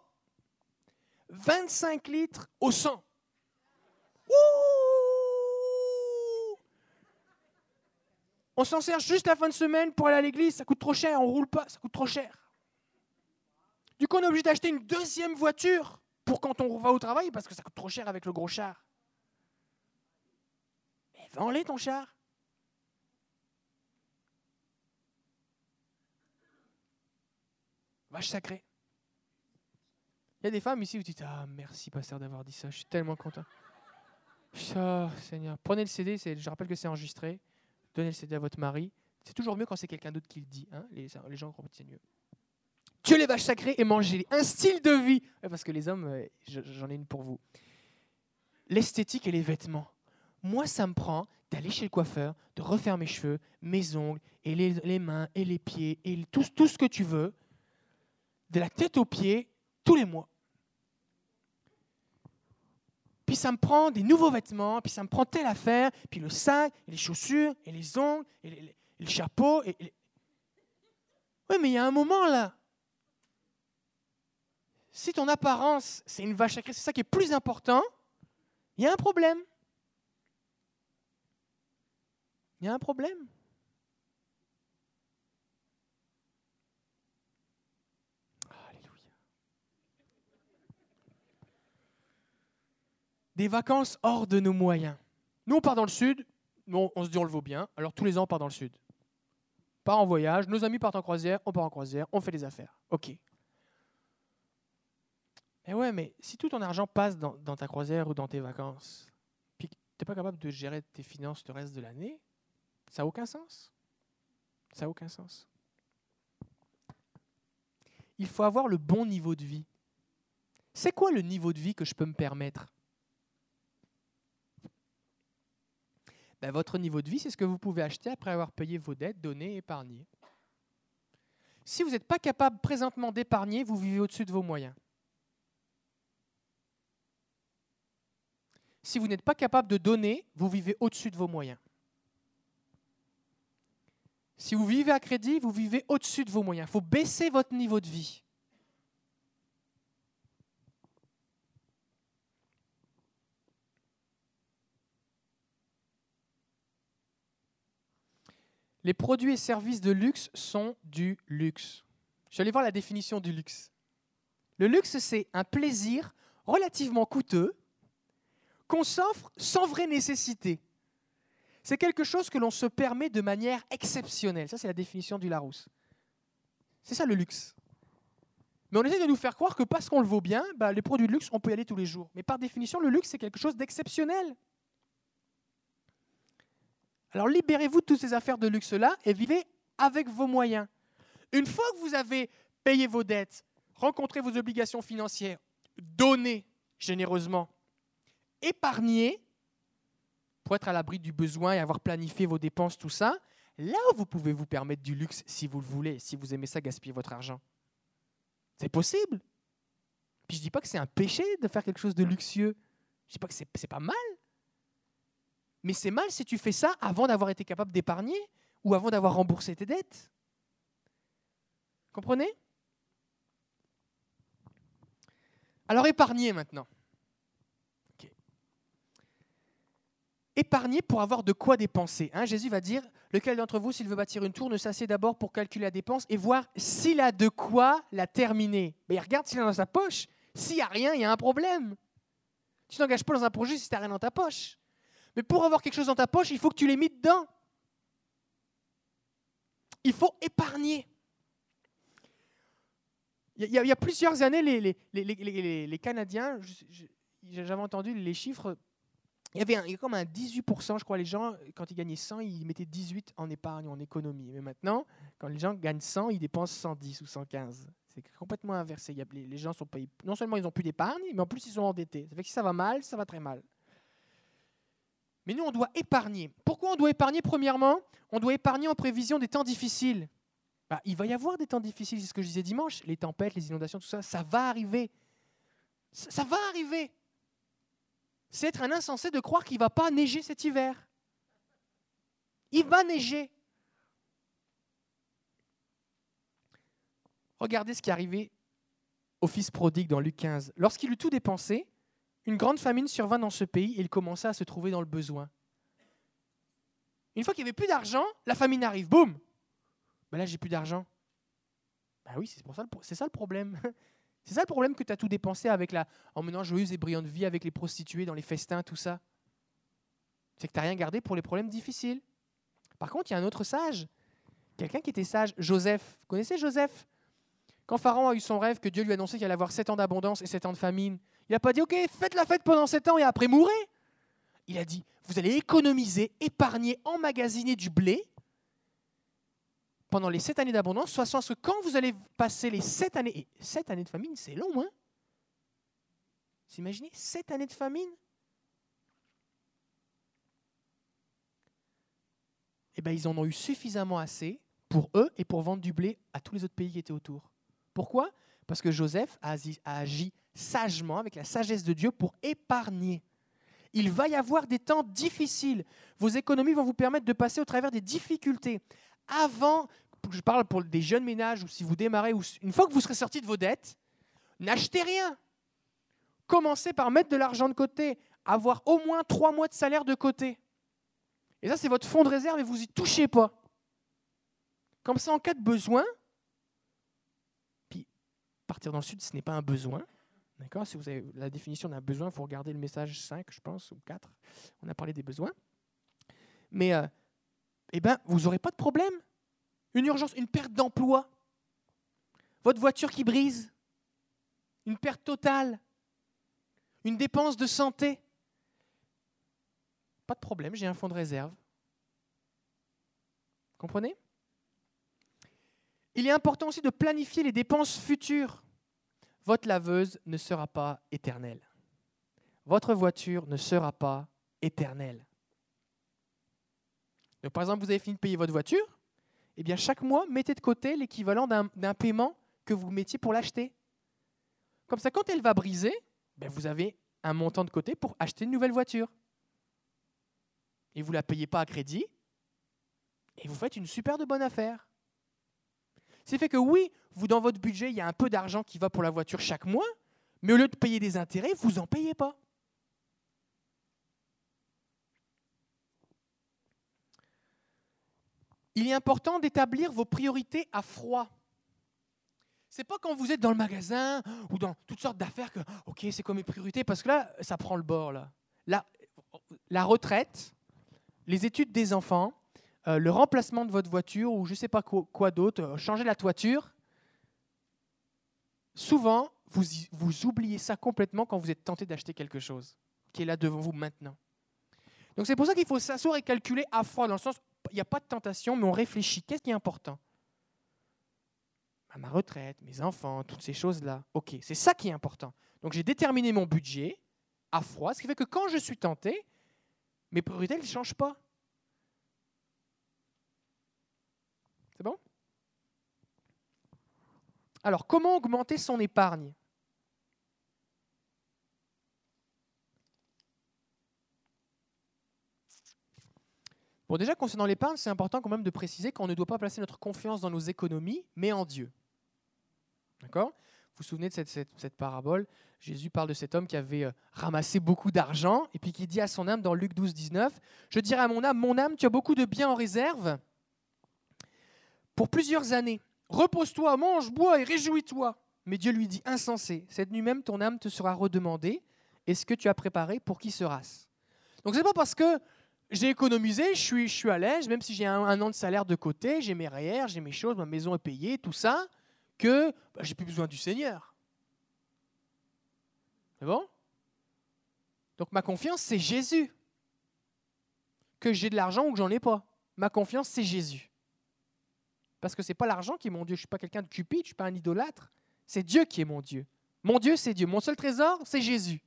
25 litres au 100. on s'en sert juste la fin de semaine pour aller à l'église, ça coûte trop cher, on roule pas, ça coûte trop cher. Du coup, on est obligé d'acheter une deuxième voiture pour quand on va au travail parce que ça coûte trop cher avec le gros char. Vends-les ton char. Vache sacrée. Il y a des femmes ici tu dis Ah, merci, pasteur, d'avoir dit ça. Je suis tellement content. Oh, Seigneur. Prenez le CD, je rappelle que c'est enregistré. Donnez le CD à votre mari. C'est toujours mieux quand c'est quelqu'un d'autre qui le dit. Hein. Les, les, gens que c'est mieux. Tuez les vaches sacrées et mangez-les. Un style de vie. Parce que les hommes, euh, j'en ai une pour vous. L'esthétique et les vêtements. Moi, ça me prend d'aller chez le coiffeur, de refaire mes cheveux, mes ongles, et les, mains, et les pieds, et tout ce que tu veux, de la tête aux pieds, tous les mois. Puis ça me prend des nouveaux vêtements, puis ça me prend telle affaire, puis le sac, et les chaussures, et les ongles, et, le chapeau. Et, Oui, mais il y a un moment là. Si ton apparence, c'est une vache sacrée, c'est ça qui est plus important, il y a un problème. Il y a un problème. Alléluia. Des vacances hors de nos moyens. Nous, on part dans le sud, nous, on se dit on le vaut bien, alors tous les ans, on part dans le sud. Part en voyage, nos amis partent en croisière, on part en croisière, on fait des affaires. OK. Mais ouais, mais si tout ton argent passe dans, dans ta croisière ou dans tes vacances, puis que tu n'es pas capable de gérer tes finances le reste de l'année, ça n'a aucun sens. Ça n'a aucun sens. Il faut avoir le bon niveau de vie. C'est quoi le niveau de vie que je peux me permettre? Ben, Votre niveau de vie, c'est ce que vous pouvez acheter après avoir payé vos dettes, données, épargné. Si vous n'êtes pas capable présentement d'épargner, vous vivez au-dessus de vos moyens. Si vous n'êtes pas capable de donner, vous vivez au-dessus de vos moyens. Si vous vivez à crédit, vous vivez au-dessus de vos moyens. Il faut baisser votre niveau de vie. Les produits et services de luxe sont du luxe. Je vais aller voir la définition du luxe. Le luxe, c'est un plaisir relativement coûteux qu'on s'offre sans vraie nécessité. C'est quelque chose que l'on se permet de manière exceptionnelle. Ça, c'est la définition du Larousse. C'est ça le luxe. Mais on essaie de nous faire croire que parce qu'on le vaut bien, bah, les produits de luxe, on peut y aller tous les jours. Mais par définition, le luxe, c'est quelque chose d'exceptionnel. Alors libérez-vous de toutes ces affaires de luxe-là et vivez avec vos moyens. Une fois que vous avez payé vos dettes, rencontré vos obligations financières, donné généreusement, épargné pour être à l'abri du besoin et avoir planifié vos dépenses, tout ça, là vous pouvez vous permettre du luxe si vous le voulez, si vous aimez ça, gaspiller votre argent. C'est possible. Puis je ne dis pas que c'est un péché de faire quelque chose de luxueux. Je ne dis pas que c'est, pas mal. Mais c'est mal si tu fais ça avant d'avoir été capable d'épargner ou avant d'avoir remboursé tes dettes. Comprenez? Alors épargnez maintenant. Épargnez pour avoir de quoi dépenser. Hein. Jésus va dire, lequel d'entre vous, s'il veut bâtir une tour, ne s'assied d'abord pour calculer la dépense et voir s'il a de quoi la terminer. Mais il regarde s'il a dans sa poche. S'il n'y a rien, il y a un problème. Tu t'engages pas dans un projet si tu n'as rien dans ta poche. Mais pour avoir quelque chose dans ta poche, il faut que tu l'aies mis dedans. Il faut épargner. Il y, a, plusieurs années, les, les, Canadiens, j'avais entendu les chiffres, il y avait, comme un 18%, je crois, les gens, quand ils gagnaient 100, ils mettaient 18 en épargne, en économie. Mais maintenant, quand les gens gagnent 100, ils dépensent 110 ou 115. C'est complètement inversé. les, gens sont pas, non seulement ils n'ont plus d'épargne, mais en plus ils sont endettés. Ça fait que si ça va mal, ça va très mal. Mais nous, on doit épargner. Pourquoi on doit épargner Premièrement, on doit épargner en prévision des temps difficiles. Bah, il va y avoir des temps difficiles, c'est ce que je disais dimanche. Les tempêtes, les inondations, tout ça, ça va arriver. Ça, va arriver. C'est être un insensé de croire qu'il ne va pas neiger cet hiver. Il va neiger. Regardez ce qui est arrivé au fils prodigue dans Luc 15. Lorsqu'il eut tout dépensé, une grande famine survint dans ce pays et il commença à se trouver dans le besoin. Une fois qu'il n'y avait plus d'argent, la famine arrive, boum ben Là, j'ai plus d'argent. Ben oui, c'est ça, ça le problème. C'est ça le problème que tu as tout dépensé avec la, en menant joyeuse et brillante vie avec les prostituées, dans les festins, tout ça. C'est que tu n'as rien gardé pour les problèmes difficiles. Par contre, il y a un autre sage, quelqu'un qui était sage, Joseph. Vous connaissez Joseph? Quand Pharaon a eu son rêve que Dieu lui annonçait qu'il allait avoir sept ans d'abondance et sept ans de famine, il n'a pas dit, OK, faites la fête pendant sept ans et après mourrez. Il a dit, vous allez économiser, épargner, emmagasiner du blé pendant les sept années d'abondance, soit à ce que quand vous allez passer les sept années, et sept années de famine, c'est long, hein Vous imaginez, sept années de famine Eh bien, ils en ont eu suffisamment assez pour eux et pour vendre du blé à tous les autres pays qui étaient autour. Pourquoi? Parce que Joseph a agi sagement, avec la sagesse de Dieu, pour épargner. Il va y avoir des temps difficiles. Vos économies vont vous permettre de passer au travers des difficultés. Avant, je parle pour des jeunes ménages, ou si vous démarrez, ou une fois que vous serez sorti de vos dettes, n'achetez rien. Commencez par mettre de l'argent de côté, avoir au moins trois mois de salaire de côté. Et ça, c'est votre fonds de réserve et vous y touchez pas. Comme ça, en cas de besoin, puis partir dans le sud, ce n'est pas un besoin. D'accord? Si vous avez la définition d'un besoin, il faut le message 5, je pense, ou 4. On a parlé des besoins. Mais euh, eh ben, vous n'aurez pas de problème. Une urgence, une perte d'emploi, votre voiture qui brise, une perte totale, une dépense de santé. Pas de problème, j'ai un fonds de réserve. Comprenez? Il est important aussi de planifier les dépenses futures. Votre laveuse ne sera pas éternelle. Votre voiture ne sera pas éternelle. par exemple, vous avez fini de payer votre voiture, eh bien, chaque mois, mettez de côté l'équivalent d'un paiement que vous mettiez pour l'acheter. Comme ça, quand elle va briser, ben, vous avez un montant de côté pour acheter une nouvelle voiture. Et vous ne la payez pas à crédit, et vous faites une super de bonne affaire. C'est fait que oui, vous dans votre budget, il y a un peu d'argent qui va pour la voiture chaque mois, mais au lieu de payer des intérêts, vous n'en payez pas. il est important d'établir vos priorités à froid. C'est pas quand vous êtes dans le magasin ou dans toutes sortes d'affaires que, ok, c'est quoi mes priorités, parce que là, ça prend le bord. Là, la, la retraite, les études des enfants, euh, le remplacement de votre voiture ou je ne sais pas quoi, d'autre, euh, changer la toiture, souvent, vous, vous oubliez ça complètement quand vous êtes tenté d'acheter quelque chose qui est là devant vous maintenant. Donc c'est pour ça qu'il faut s'asseoir et calculer à froid, dans le sens, il n'y a pas de tentation, mais on réfléchit. Qu'est-ce qui est important? Ma retraite, mes enfants, toutes ces choses-là. Ok, c'est ça qui est important. Donc j'ai déterminé mon budget à froid, ce qui fait que quand je suis tenté, mes priorités ne changent pas. C'est bon? Alors, comment augmenter son épargne? Bon, déjà, concernant l'épargne, c'est important quand même de préciser qu'on ne doit pas placer notre confiance dans nos économies, mais en Dieu. D'accord? Vous vous souvenez de cette, parabole? Jésus parle de cet homme qui avait euh, ramassé beaucoup d'argent et puis qui dit à son âme dans Luc 12, 19, Je dirai à mon âme, mon âme, tu as beaucoup de biens en réserve pour plusieurs années. Repose-toi, mange, bois et réjouis-toi. Mais Dieu lui dit, insensé, cette nuit même ton âme te sera redemandée, et ce que tu as préparé, pour qui sera-ce Donc c'est pas parce que j'ai économisé, je suis, je suis à l'aise, même si j'ai un, an de salaire de côté, j'ai mes REER, j'ai mes choses, ma maison est payée, tout ça, que bah, j'ai plus besoin du Seigneur. C'est bon? Donc ma confiance, c'est Jésus. Que j'ai de l'argent ou que j'en ai pas. Ma confiance, c'est Jésus. Parce que ce n'est pas l'argent qui est mon Dieu. Je ne suis pas quelqu'un de cupide, je ne suis pas un idolâtre. C'est Dieu qui est mon Dieu. Mon Dieu, c'est Dieu. Mon seul trésor, c'est Jésus.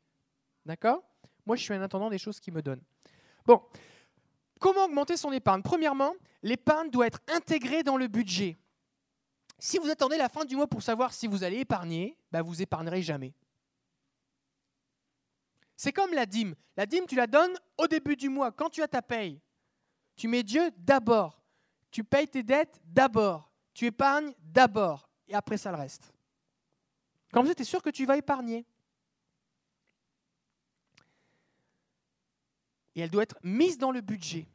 D'accord? Moi, je suis un intendant des choses qu'il me donne. Bon, Comment augmenter son épargne? Premièrement, l'épargne doit être intégrée dans le budget. Si vous attendez la fin du mois pour savoir si vous allez épargner, bah vous épargnerez jamais. C'est comme la dîme. La dîme, tu la donnes au début du mois, quand tu as ta paye. Tu mets Dieu d'abord. Tu payes tes dettes d'abord. Tu épargnes d'abord. Et après ça, le reste. Comme ça, tu es sûr que tu vas épargner. et elle doit être mise dans le budget.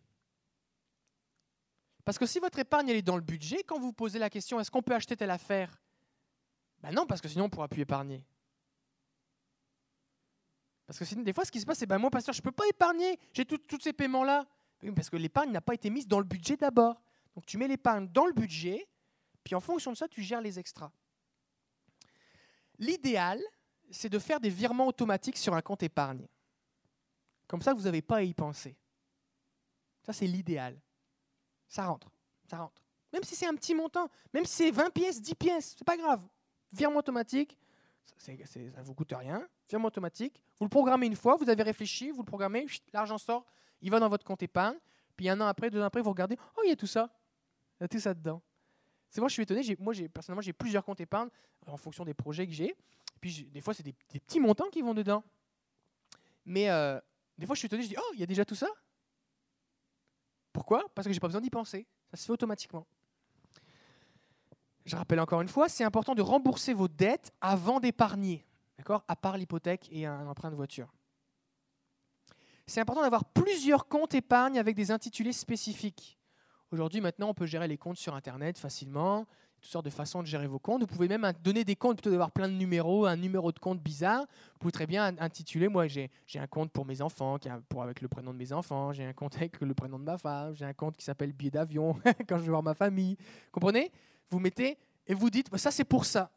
Parce que si votre épargne est dans le budget, quand vous posez la question est-ce qu'on peut acheter telle affaire? Ben non, parce que sinon on ne pourra plus épargner. Parce que sinon, des fois, ce qui se passe, c'est ben moi, pasteur, je ne peux pas épargner, j'ai tous ces paiements-là. Parce que l'épargne n'a pas été mise dans le budget d'abord. Donc tu mets l'épargne dans le budget, puis en fonction de ça, tu gères les extras. L'idéal, c'est de faire des virements automatiques sur un compte épargne. Comme ça, vous n'avez pas à y penser. Ça, c'est l'idéal. Ça rentre. Ça rentre. Même si c'est un petit montant, même si c'est 20 pièces, 10 pièces, c'est pas grave. Virement automatique, ça ne vous coûte rien. Virement automatique, vous le programmez une fois, vous avez réfléchi, vous le programmez, l'argent sort, il va dans votre compte épargne. Puis un an après, deux ans après, vous regardez, oh, il y a tout ça. A tout ça dedans. C'est moi, je suis étonné. Moi, personnellement, j'ai plusieurs comptes épargne en fonction des projets que j'ai. Puis des fois, c'est des, petits montants qui vont dedans. Mais euh, des fois, je suis étonné, je dis, oh, il y a déjà tout ça Pourquoi? Parce que j'ai pas besoin d'y penser. Ça se fait automatiquement. Je rappelle encore une fois, c'est important de rembourser vos dettes avant d'épargner, d'accord? À part l'hypothèque et un emprunt de voiture. C'est important d'avoir plusieurs comptes épargne avec des intitulés spécifiques. Aujourd'hui, maintenant, on peut gérer les comptes sur Internet facilement toutes sortes de façons de gérer vos comptes. Vous pouvez même donner des comptes plutôt d'avoir plein de numéros, un numéro de compte bizarre. Vous pouvez très bien intituler, moi j'ai un compte pour mes enfants, pour, avec le prénom de mes enfants, j'ai un compte avec le prénom de ma femme, j'ai un compte qui s'appelle billet d'avion quand je vais voir ma famille. Comprenez? Vous mettez et vous dites, bah, ça c'est pour ça.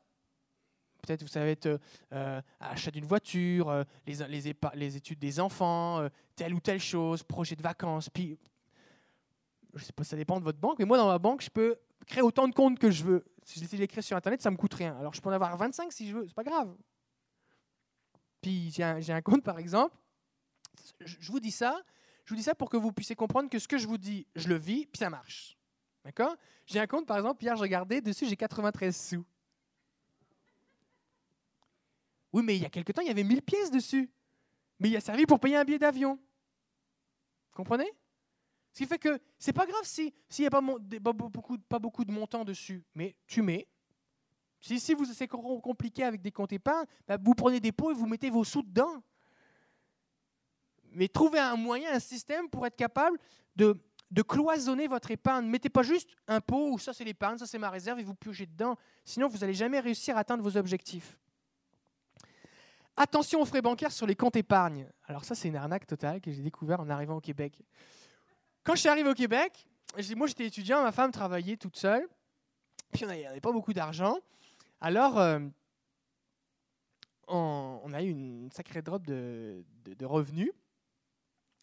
Peut-être vous savez être euh, achat d'une voiture, euh, les, les, les, études des enfants, euh, telle ou telle chose, projet de vacances. Puis, je sais pas, ça dépend de votre banque, mais moi dans ma banque, je peux créer autant de comptes que je veux. Si je l'écris sur Internet, ça me coûte rien. Alors je peux en avoir 25 si je veux, c'est pas grave. Puis j'ai un, compte par exemple. Je, vous dis ça, je vous dis ça pour que vous puissiez comprendre que ce que je vous dis, je le vis, puis ça marche. D'accord? J'ai un compte par exemple, hier je regardais, dessus j'ai 93 sous. Oui, mais il y a quelque temps, il y avait 1000 pièces dessus. Mais il a servi pour payer un billet d'avion. Comprenez? Ce qui fait que c'est pas grave s'il n'y a pas, beaucoup, de montants dessus, mais tu mets. Si, si vous c'est compliqué avec des comptes épargne, bah, vous prenez des pots et vous mettez vos sous dedans. Mais trouvez un moyen, un système pour être capable de, cloisonner votre épargne. Mettez pas juste un pot où ça c'est l'épargne, ça c'est ma réserve et vous piochez dedans. Sinon, vous n'allez jamais réussir à atteindre vos objectifs. Attention aux frais bancaires sur les comptes épargne. Alors ça, c'est une arnaque totale que j'ai découvert en arrivant au Québec. Quand je suis arrivé au Québec, moi j'étais étudiant, ma femme travaillait toute seule, puis on n'avait pas beaucoup d'argent. Alors, euh, on, a eu une sacrée drop de, revenus,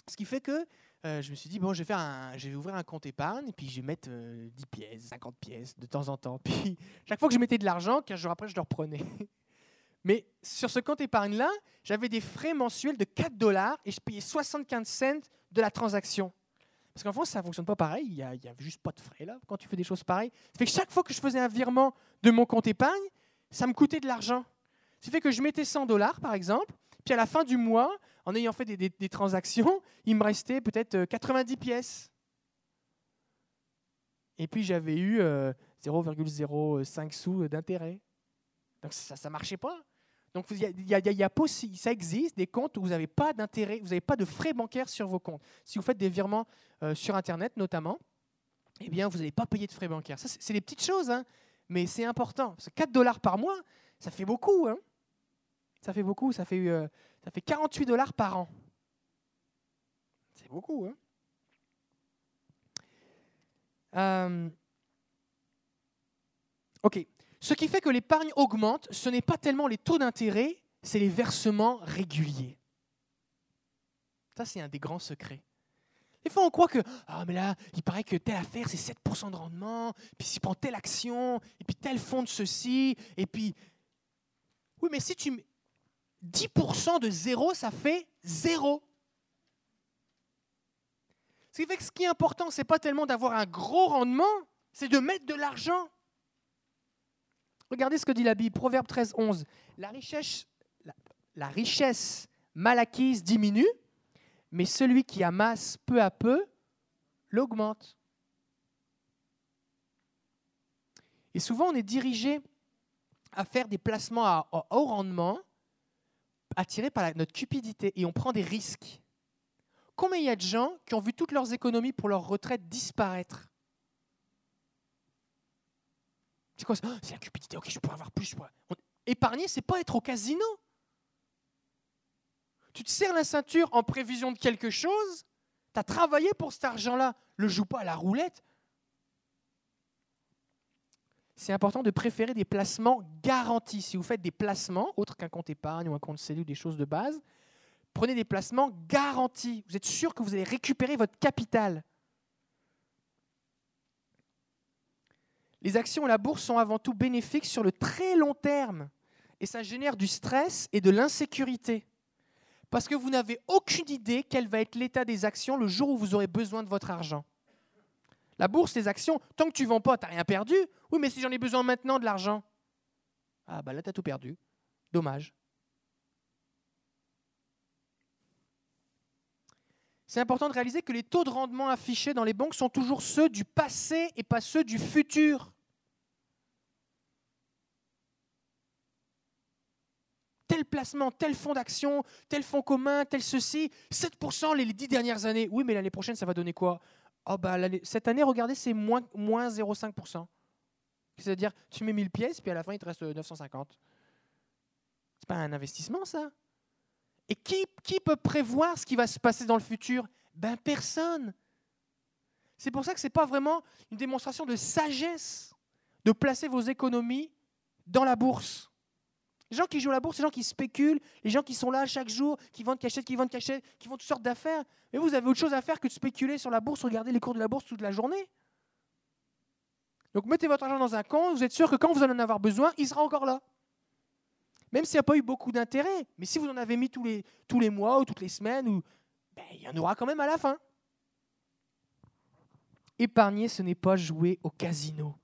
ce qui fait que euh, je me suis dit, bon, je vais, ouvrir un compte épargne, et puis je vais mettre 10 euh, pièces, 50 pièces de temps en temps. Puis chaque fois que je mettais de l'argent, 15 jours après, je le reprenais. Mais sur ce compte épargne-là, j'avais des frais mensuels de 4 dollars et je payais 75 cents de la transaction. Parce qu'en France, ça ne fonctionne pas pareil. Il n'y a, juste pas de frais là quand tu fais des choses pareilles. Ça fait que chaque fois que je faisais un virement de mon compte épargne, ça me coûtait de l'argent. Ça fait que je mettais 100 dollars, par exemple, puis à la fin du mois, en ayant fait des, transactions, il me restait peut-être 90 euh, pièces. Et puis j'avais eu 0,05 euh, sous d'intérêt. Donc ça ne marchait pas. Donc il y a, ça existe des comptes où vous n'avez pas d'intérêt, vous n'avez pas de frais bancaires sur vos comptes. Si vous faites des virements euh, sur Internet notamment, eh bien vous n'allez pas payer de frais bancaires. C'est des petites choses, hein, mais c'est important. 4 dollars par mois, ça fait beaucoup. Hein. Ça fait beaucoup, ça fait, euh, ça fait 48 dollars par an. C'est beaucoup. Hein. Euh, ok, ce qui fait que l'épargne augmente, ce n'est pas tellement les taux d'intérêt, c'est les versements réguliers. Ça, c'est un des grands secrets. Des fois, on croit que, ah, mais là, il paraît que telle affaire, c'est 7% de rendement, puis s'il prend telle action, et puis tel fonds de ceci, et puis. Oui, mais si tu. 10% de zéro, ça fait zéro. Ce qui fait que ce qui est important, ce n'est pas tellement d'avoir un gros rendement, c'est de mettre de l'argent. Regardez ce que dit la Bible, Proverbe 13, 11. La richesse, mal acquise diminue, mais celui qui amasse peu à peu l'augmente. Et souvent, on est dirigé à faire des placements à haut rendement, attirés par notre cupidité, et on prend des risques. Combien il y a de gens qui ont vu toutes leurs économies pour leur retraite disparaître? C'est quoi C'est la cupidité. Ok, je pourrais avoir plus. Épargner, c'est pas être au casino. Tu te serres la ceinture en prévision de quelque chose. Tu as travaillé pour cet argent-là. Le joue pas à la roulette. C'est important de préférer des placements garantis. Si vous faites des placements, autres qu'un compte épargne ou un compte ou des choses de base, prenez des placements garantis. Vous êtes sûr que vous allez récupérer votre capital. Les actions et la bourse sont avant tout bénéfiques sur le très long terme. Et ça génère du stress et de l'insécurité. Parce que vous n'avez aucune idée quel va être l'état des actions le jour où vous aurez besoin de votre argent. La bourse, les actions, tant que tu ne vends pas, tu n'as rien perdu. Oui, mais si j'en ai besoin maintenant de l'argent, ah bah là, tu as tout perdu. Dommage. C'est important de réaliser que les taux de rendement affichés dans les banques sont toujours ceux du passé et pas ceux du futur. Tel placement, tel fonds d'action, tel fonds commun, tel ceci, 7% les dix dernières années. Oui, mais l'année prochaine, ça va donner quoi? Oh bah, Cette année, regardez, c'est moins, moins 0,5%. C'est-à-dire, tu mets 1000 pièces, puis à la fin, il te reste 950. C'est pas un investissement, ça? Et qui, peut prévoir ce qui va se passer dans le futur? Ben personne. C'est pour ça que ce n'est pas vraiment une démonstration de sagesse de placer vos économies dans la bourse. Les gens qui jouent à la bourse, les gens qui spéculent, les gens qui sont là chaque jour, qui vendent cachette, qui vendent cachette, qui font toutes sortes d'affaires. Mais vous avez autre chose à faire que de spéculer sur la bourse, regarder les cours de la bourse toute la journée. Donc mettez votre argent dans un compte, vous êtes sûr que quand vous en avoir besoin, il sera encore là. Même s'il n'y a pas eu beaucoup d'intérêt. Mais si vous en avez mis tous les, tous les mois ou toutes les semaines, ou, ben, il y en aura quand même à la fin. Épargner, ce n'est pas jouer au casino.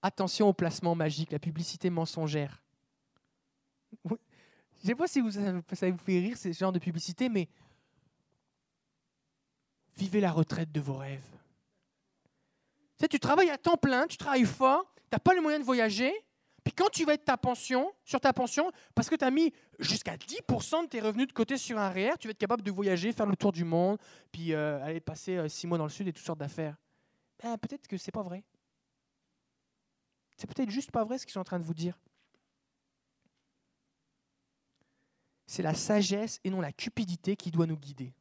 Attention au placement magique, la publicité mensongère. Je ne sais pas si vous, ça vous fait rire ce genre de publicité, mais vivez la retraite de vos rêves. Tu, tu travailles à temps plein, tu travailles fort, tu n'as pas les moyens de voyager, puis quand tu vas être ta pension, sur ta pension, parce que tu as mis jusqu'à 10% de tes revenus de côté sur un REER, tu vas être capable de voyager, faire le tour du monde, puis euh, aller passer euh, six mois dans le sud et toutes sortes d'affaires. Ben, peut-être que c'est pas vrai. C'est peut-être juste pas vrai ce qu'ils sont en train de vous dire. c'est la sagesse et non la cupidité qui doit nous guider.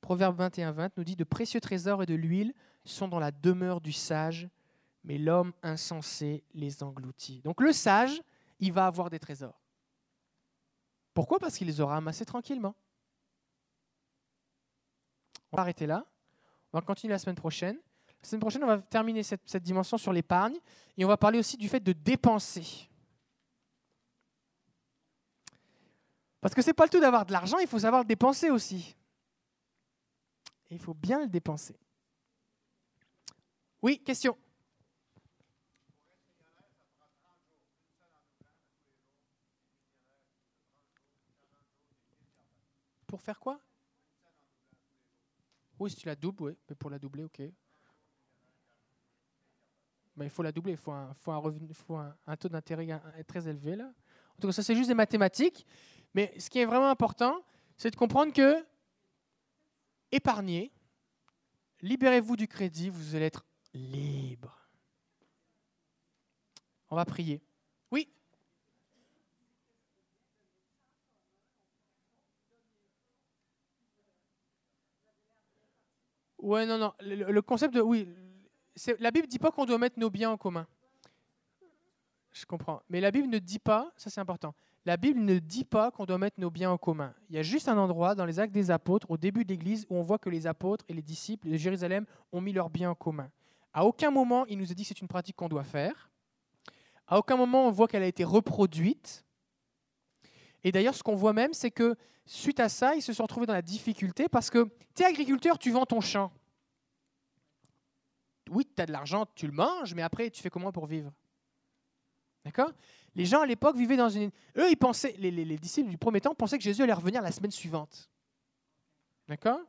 Proverbe 21, 20 nous dit De précieux trésors et de l'huile sont dans la demeure du sage, mais l'homme insensé les engloutit. Donc le sage, il va avoir des trésors. Pourquoi? Parce qu'il les aura amassés tranquillement. On va arrêter là. On va continuer la semaine prochaine. La semaine prochaine, on va terminer cette, dimension sur l'épargne et on va parler aussi du fait de dépenser. Parce que ce n'est pas le tout d'avoir de l'argent, il faut savoir le dépenser aussi. Et il faut bien le dépenser. Oui, question. Pour faire quoi? Oui, si tu la doubles, oui. Mais pour la doubler, ok. Mais il faut la doubler, il faut un, revenu, un taux d'intérêt très élevé. Là. En tout cas, ça, c'est juste des mathématiques. Mais ce qui est vraiment important, c'est de comprendre que épargnez, libérez-vous du crédit, vous allez être libre. On va prier. Oui? Ouais, non, non. Le, concept de. Oui. La Bible ne dit pas qu'on doit mettre nos biens en commun. Je comprends. Mais la Bible ne dit pas, ça c'est important, la Bible ne dit pas qu'on doit mettre nos biens en commun. Il y a juste un endroit dans les actes des apôtres, au début de l'Église, où on voit que les apôtres et les disciples de Jérusalem ont mis leurs biens en commun. À aucun moment, il nous a dit que c'est une pratique qu'on doit faire. À aucun moment, on voit qu'elle a été reproduite. Et d'ailleurs, ce qu'on voit même, c'est que suite à ça, ils se sont retrouvés dans la difficulté parce que tu es agriculteur, tu vends ton champ. Oui, tu as de l'argent, tu le manges, mais après, tu fais comment pour vivre? D'accord? Les gens à l'époque vivaient dans une. Eux, ils pensaient, les, les, disciples du premier temps pensaient que Jésus allait revenir la semaine suivante. D'accord?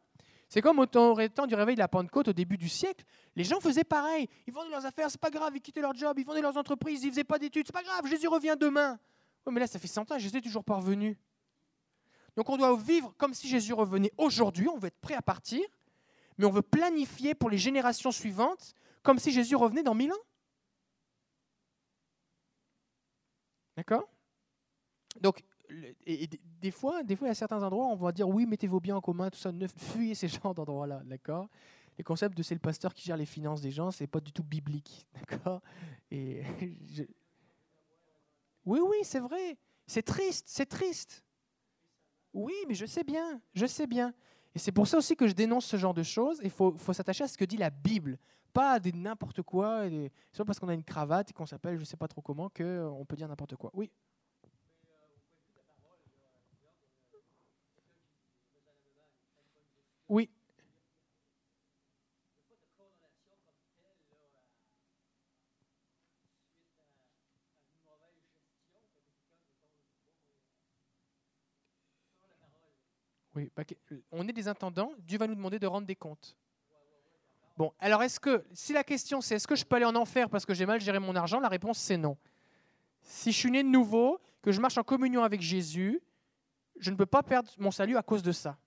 C'est comme au temps, du réveil de la Pentecôte au début du siècle. Les gens faisaient pareil. Ils vendaient leurs affaires, c'est pas grave, ils quittaient leur job, ils vendaient leurs entreprises, ils faisaient pas d'études, c'est pas grave, Jésus revient demain. Oui, mais là, ça fait 100 ans, Jésus est toujours pas revenu. Donc on doit vivre comme si Jésus revenait aujourd'hui, on veut être prêt à partir, mais on veut planifier pour les générations suivantes comme si Jésus revenait dans mille ans. D'accord? Donc, et, des, fois, des fois, à certains endroits, on va dire oui, mettez vos biens en commun, tout ça, ne fuyez ces genres d'endroits-là, d'accord? Les concepts de c'est le pasteur qui gère les finances des gens, c'est pas du tout biblique, d'accord? Et Oui, oui, c'est vrai. C'est triste, c'est triste. Oui, mais je sais bien, je sais bien. Et c'est pour ça aussi que je dénonce ce genre de choses. Il faut, s'attacher à ce que dit la Bible, pas à n'importe quoi. C'est pas parce qu'on a une cravate et qu'on s'appelle je ne sais pas trop comment qu'on euh, peut dire n'importe quoi. Oui. Oui. Oui, bah, on est des intendants, Dieu va nous demander de rendre des comptes. Bon, alors est-ce que, si la question c'est est-ce que je peux aller en enfer parce que j'ai mal géré mon argent, la réponse c'est non. Si je suis né de nouveau, que je marche en communion avec Jésus, je ne peux pas perdre mon salut à cause de ça.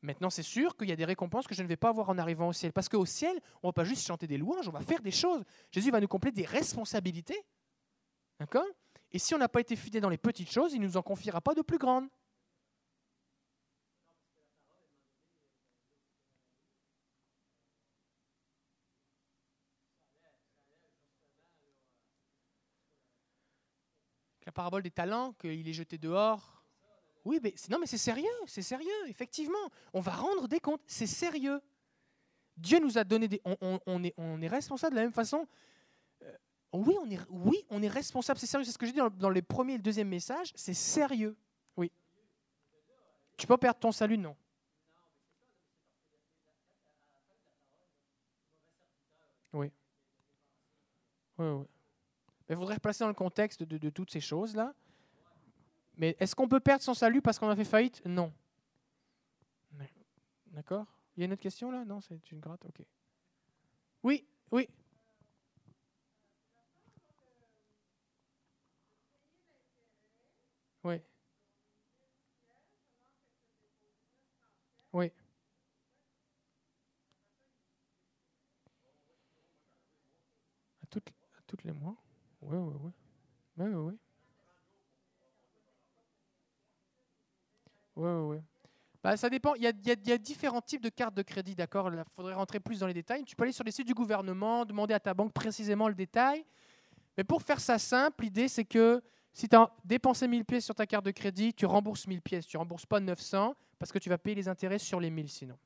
Maintenant, c'est sûr qu'il y a des récompenses que je ne vais pas avoir en arrivant au ciel. Parce qu'au ciel, on ne va pas juste chanter des louanges, on va faire des choses. Jésus va nous compléter des responsabilités. D'accord? Et si on n'a pas été fidèle dans les petites choses, il ne nous en confiera pas de plus grandes. La parabole des talents, qu'il est jeté dehors. Oui, mais non, mais c'est sérieux, c'est sérieux, effectivement. On va rendre des comptes, c'est sérieux. Dieu nous a donné des. On, est, on est responsable de la même façon. Euh, oui, on est, oui, on est responsable, c'est sérieux. C'est ce que je dis dans, les premiers et le deuxième message, c'est sérieux. Oui. Tu peux perdre ton salut, non. Oui. Oui, oui. Il faudrait replacer dans le contexte de, toutes ces choses-là. Mais est-ce qu'on peut perdre son salut parce qu'on a fait faillite? Non. D'accord? Il y a une autre question là? Non, c'est une gratte Ok. Oui, oui. Oui. Oui. À toutes, à toutes les mois oui, oui, oui. Oui, oui, oui. Bah, ça dépend. Il y, a, différents types de cartes de crédit, d'accord? Il faudrait rentrer plus dans les détails. Tu peux aller sur les sites du gouvernement, demander à ta banque précisément le détail. Mais pour faire ça simple, l'idée, c'est que si tu as dépensé 1000 pièces sur ta carte de crédit, tu rembourses 1000 pièces. Tu rembourses pas 900 parce que tu vas payer les intérêts sur les 1000 sinon.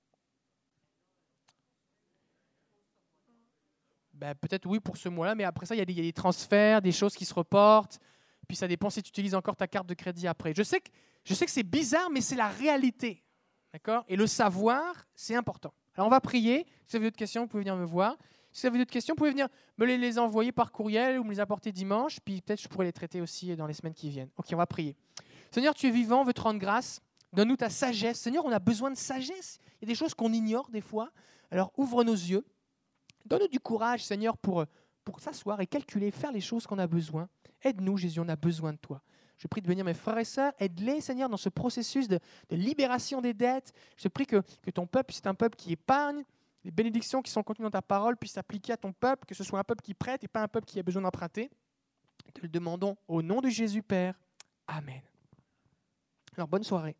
Ben, Peut-être oui pour ce mois-là, mais après ça, il y, a des- transferts, des choses qui se reportent. Puis ça dépend si tu utilises encore ta carte de crédit après. Je sais que, je sais que c'est bizarre, mais c'est la réalité. D'accord? Et le savoir, c'est important. Alors on va prier. Si vous avez d'autres questions, vous pouvez venir me voir. Si vous avez d'autres questions, vous pouvez venir me les, les envoyer par courriel ou me les apporter dimanche. Puis peut-être je pourrais les traiter aussi dans les semaines qui viennent. Ok, on va prier. Seigneur, tu es vivant, on veut te rendre grâce. Donne-nous ta sagesse. Seigneur, on a besoin de sagesse. Il y a des choses qu'on ignore des fois. Alors ouvre nos yeux. Donne-nous du courage, Seigneur, pour, pour s'asseoir et calculer, faire les choses qu'on a besoin. Aide-nous, Jésus, on a besoin de toi. Je prie de bénir mes frères et sœurs. Aide-les, Seigneur, dans ce processus de, libération des dettes. Je prie que, que ton peuple, c'est un peuple qui épargne. Les bénédictions qui sont contenues dans ta parole puissent s'appliquer à ton peuple, que ce soit un peuple qui prête et pas un peuple qui a besoin d'emprunter. Te le demandons au nom de Jésus, Père. Amen. Alors, bonne soirée.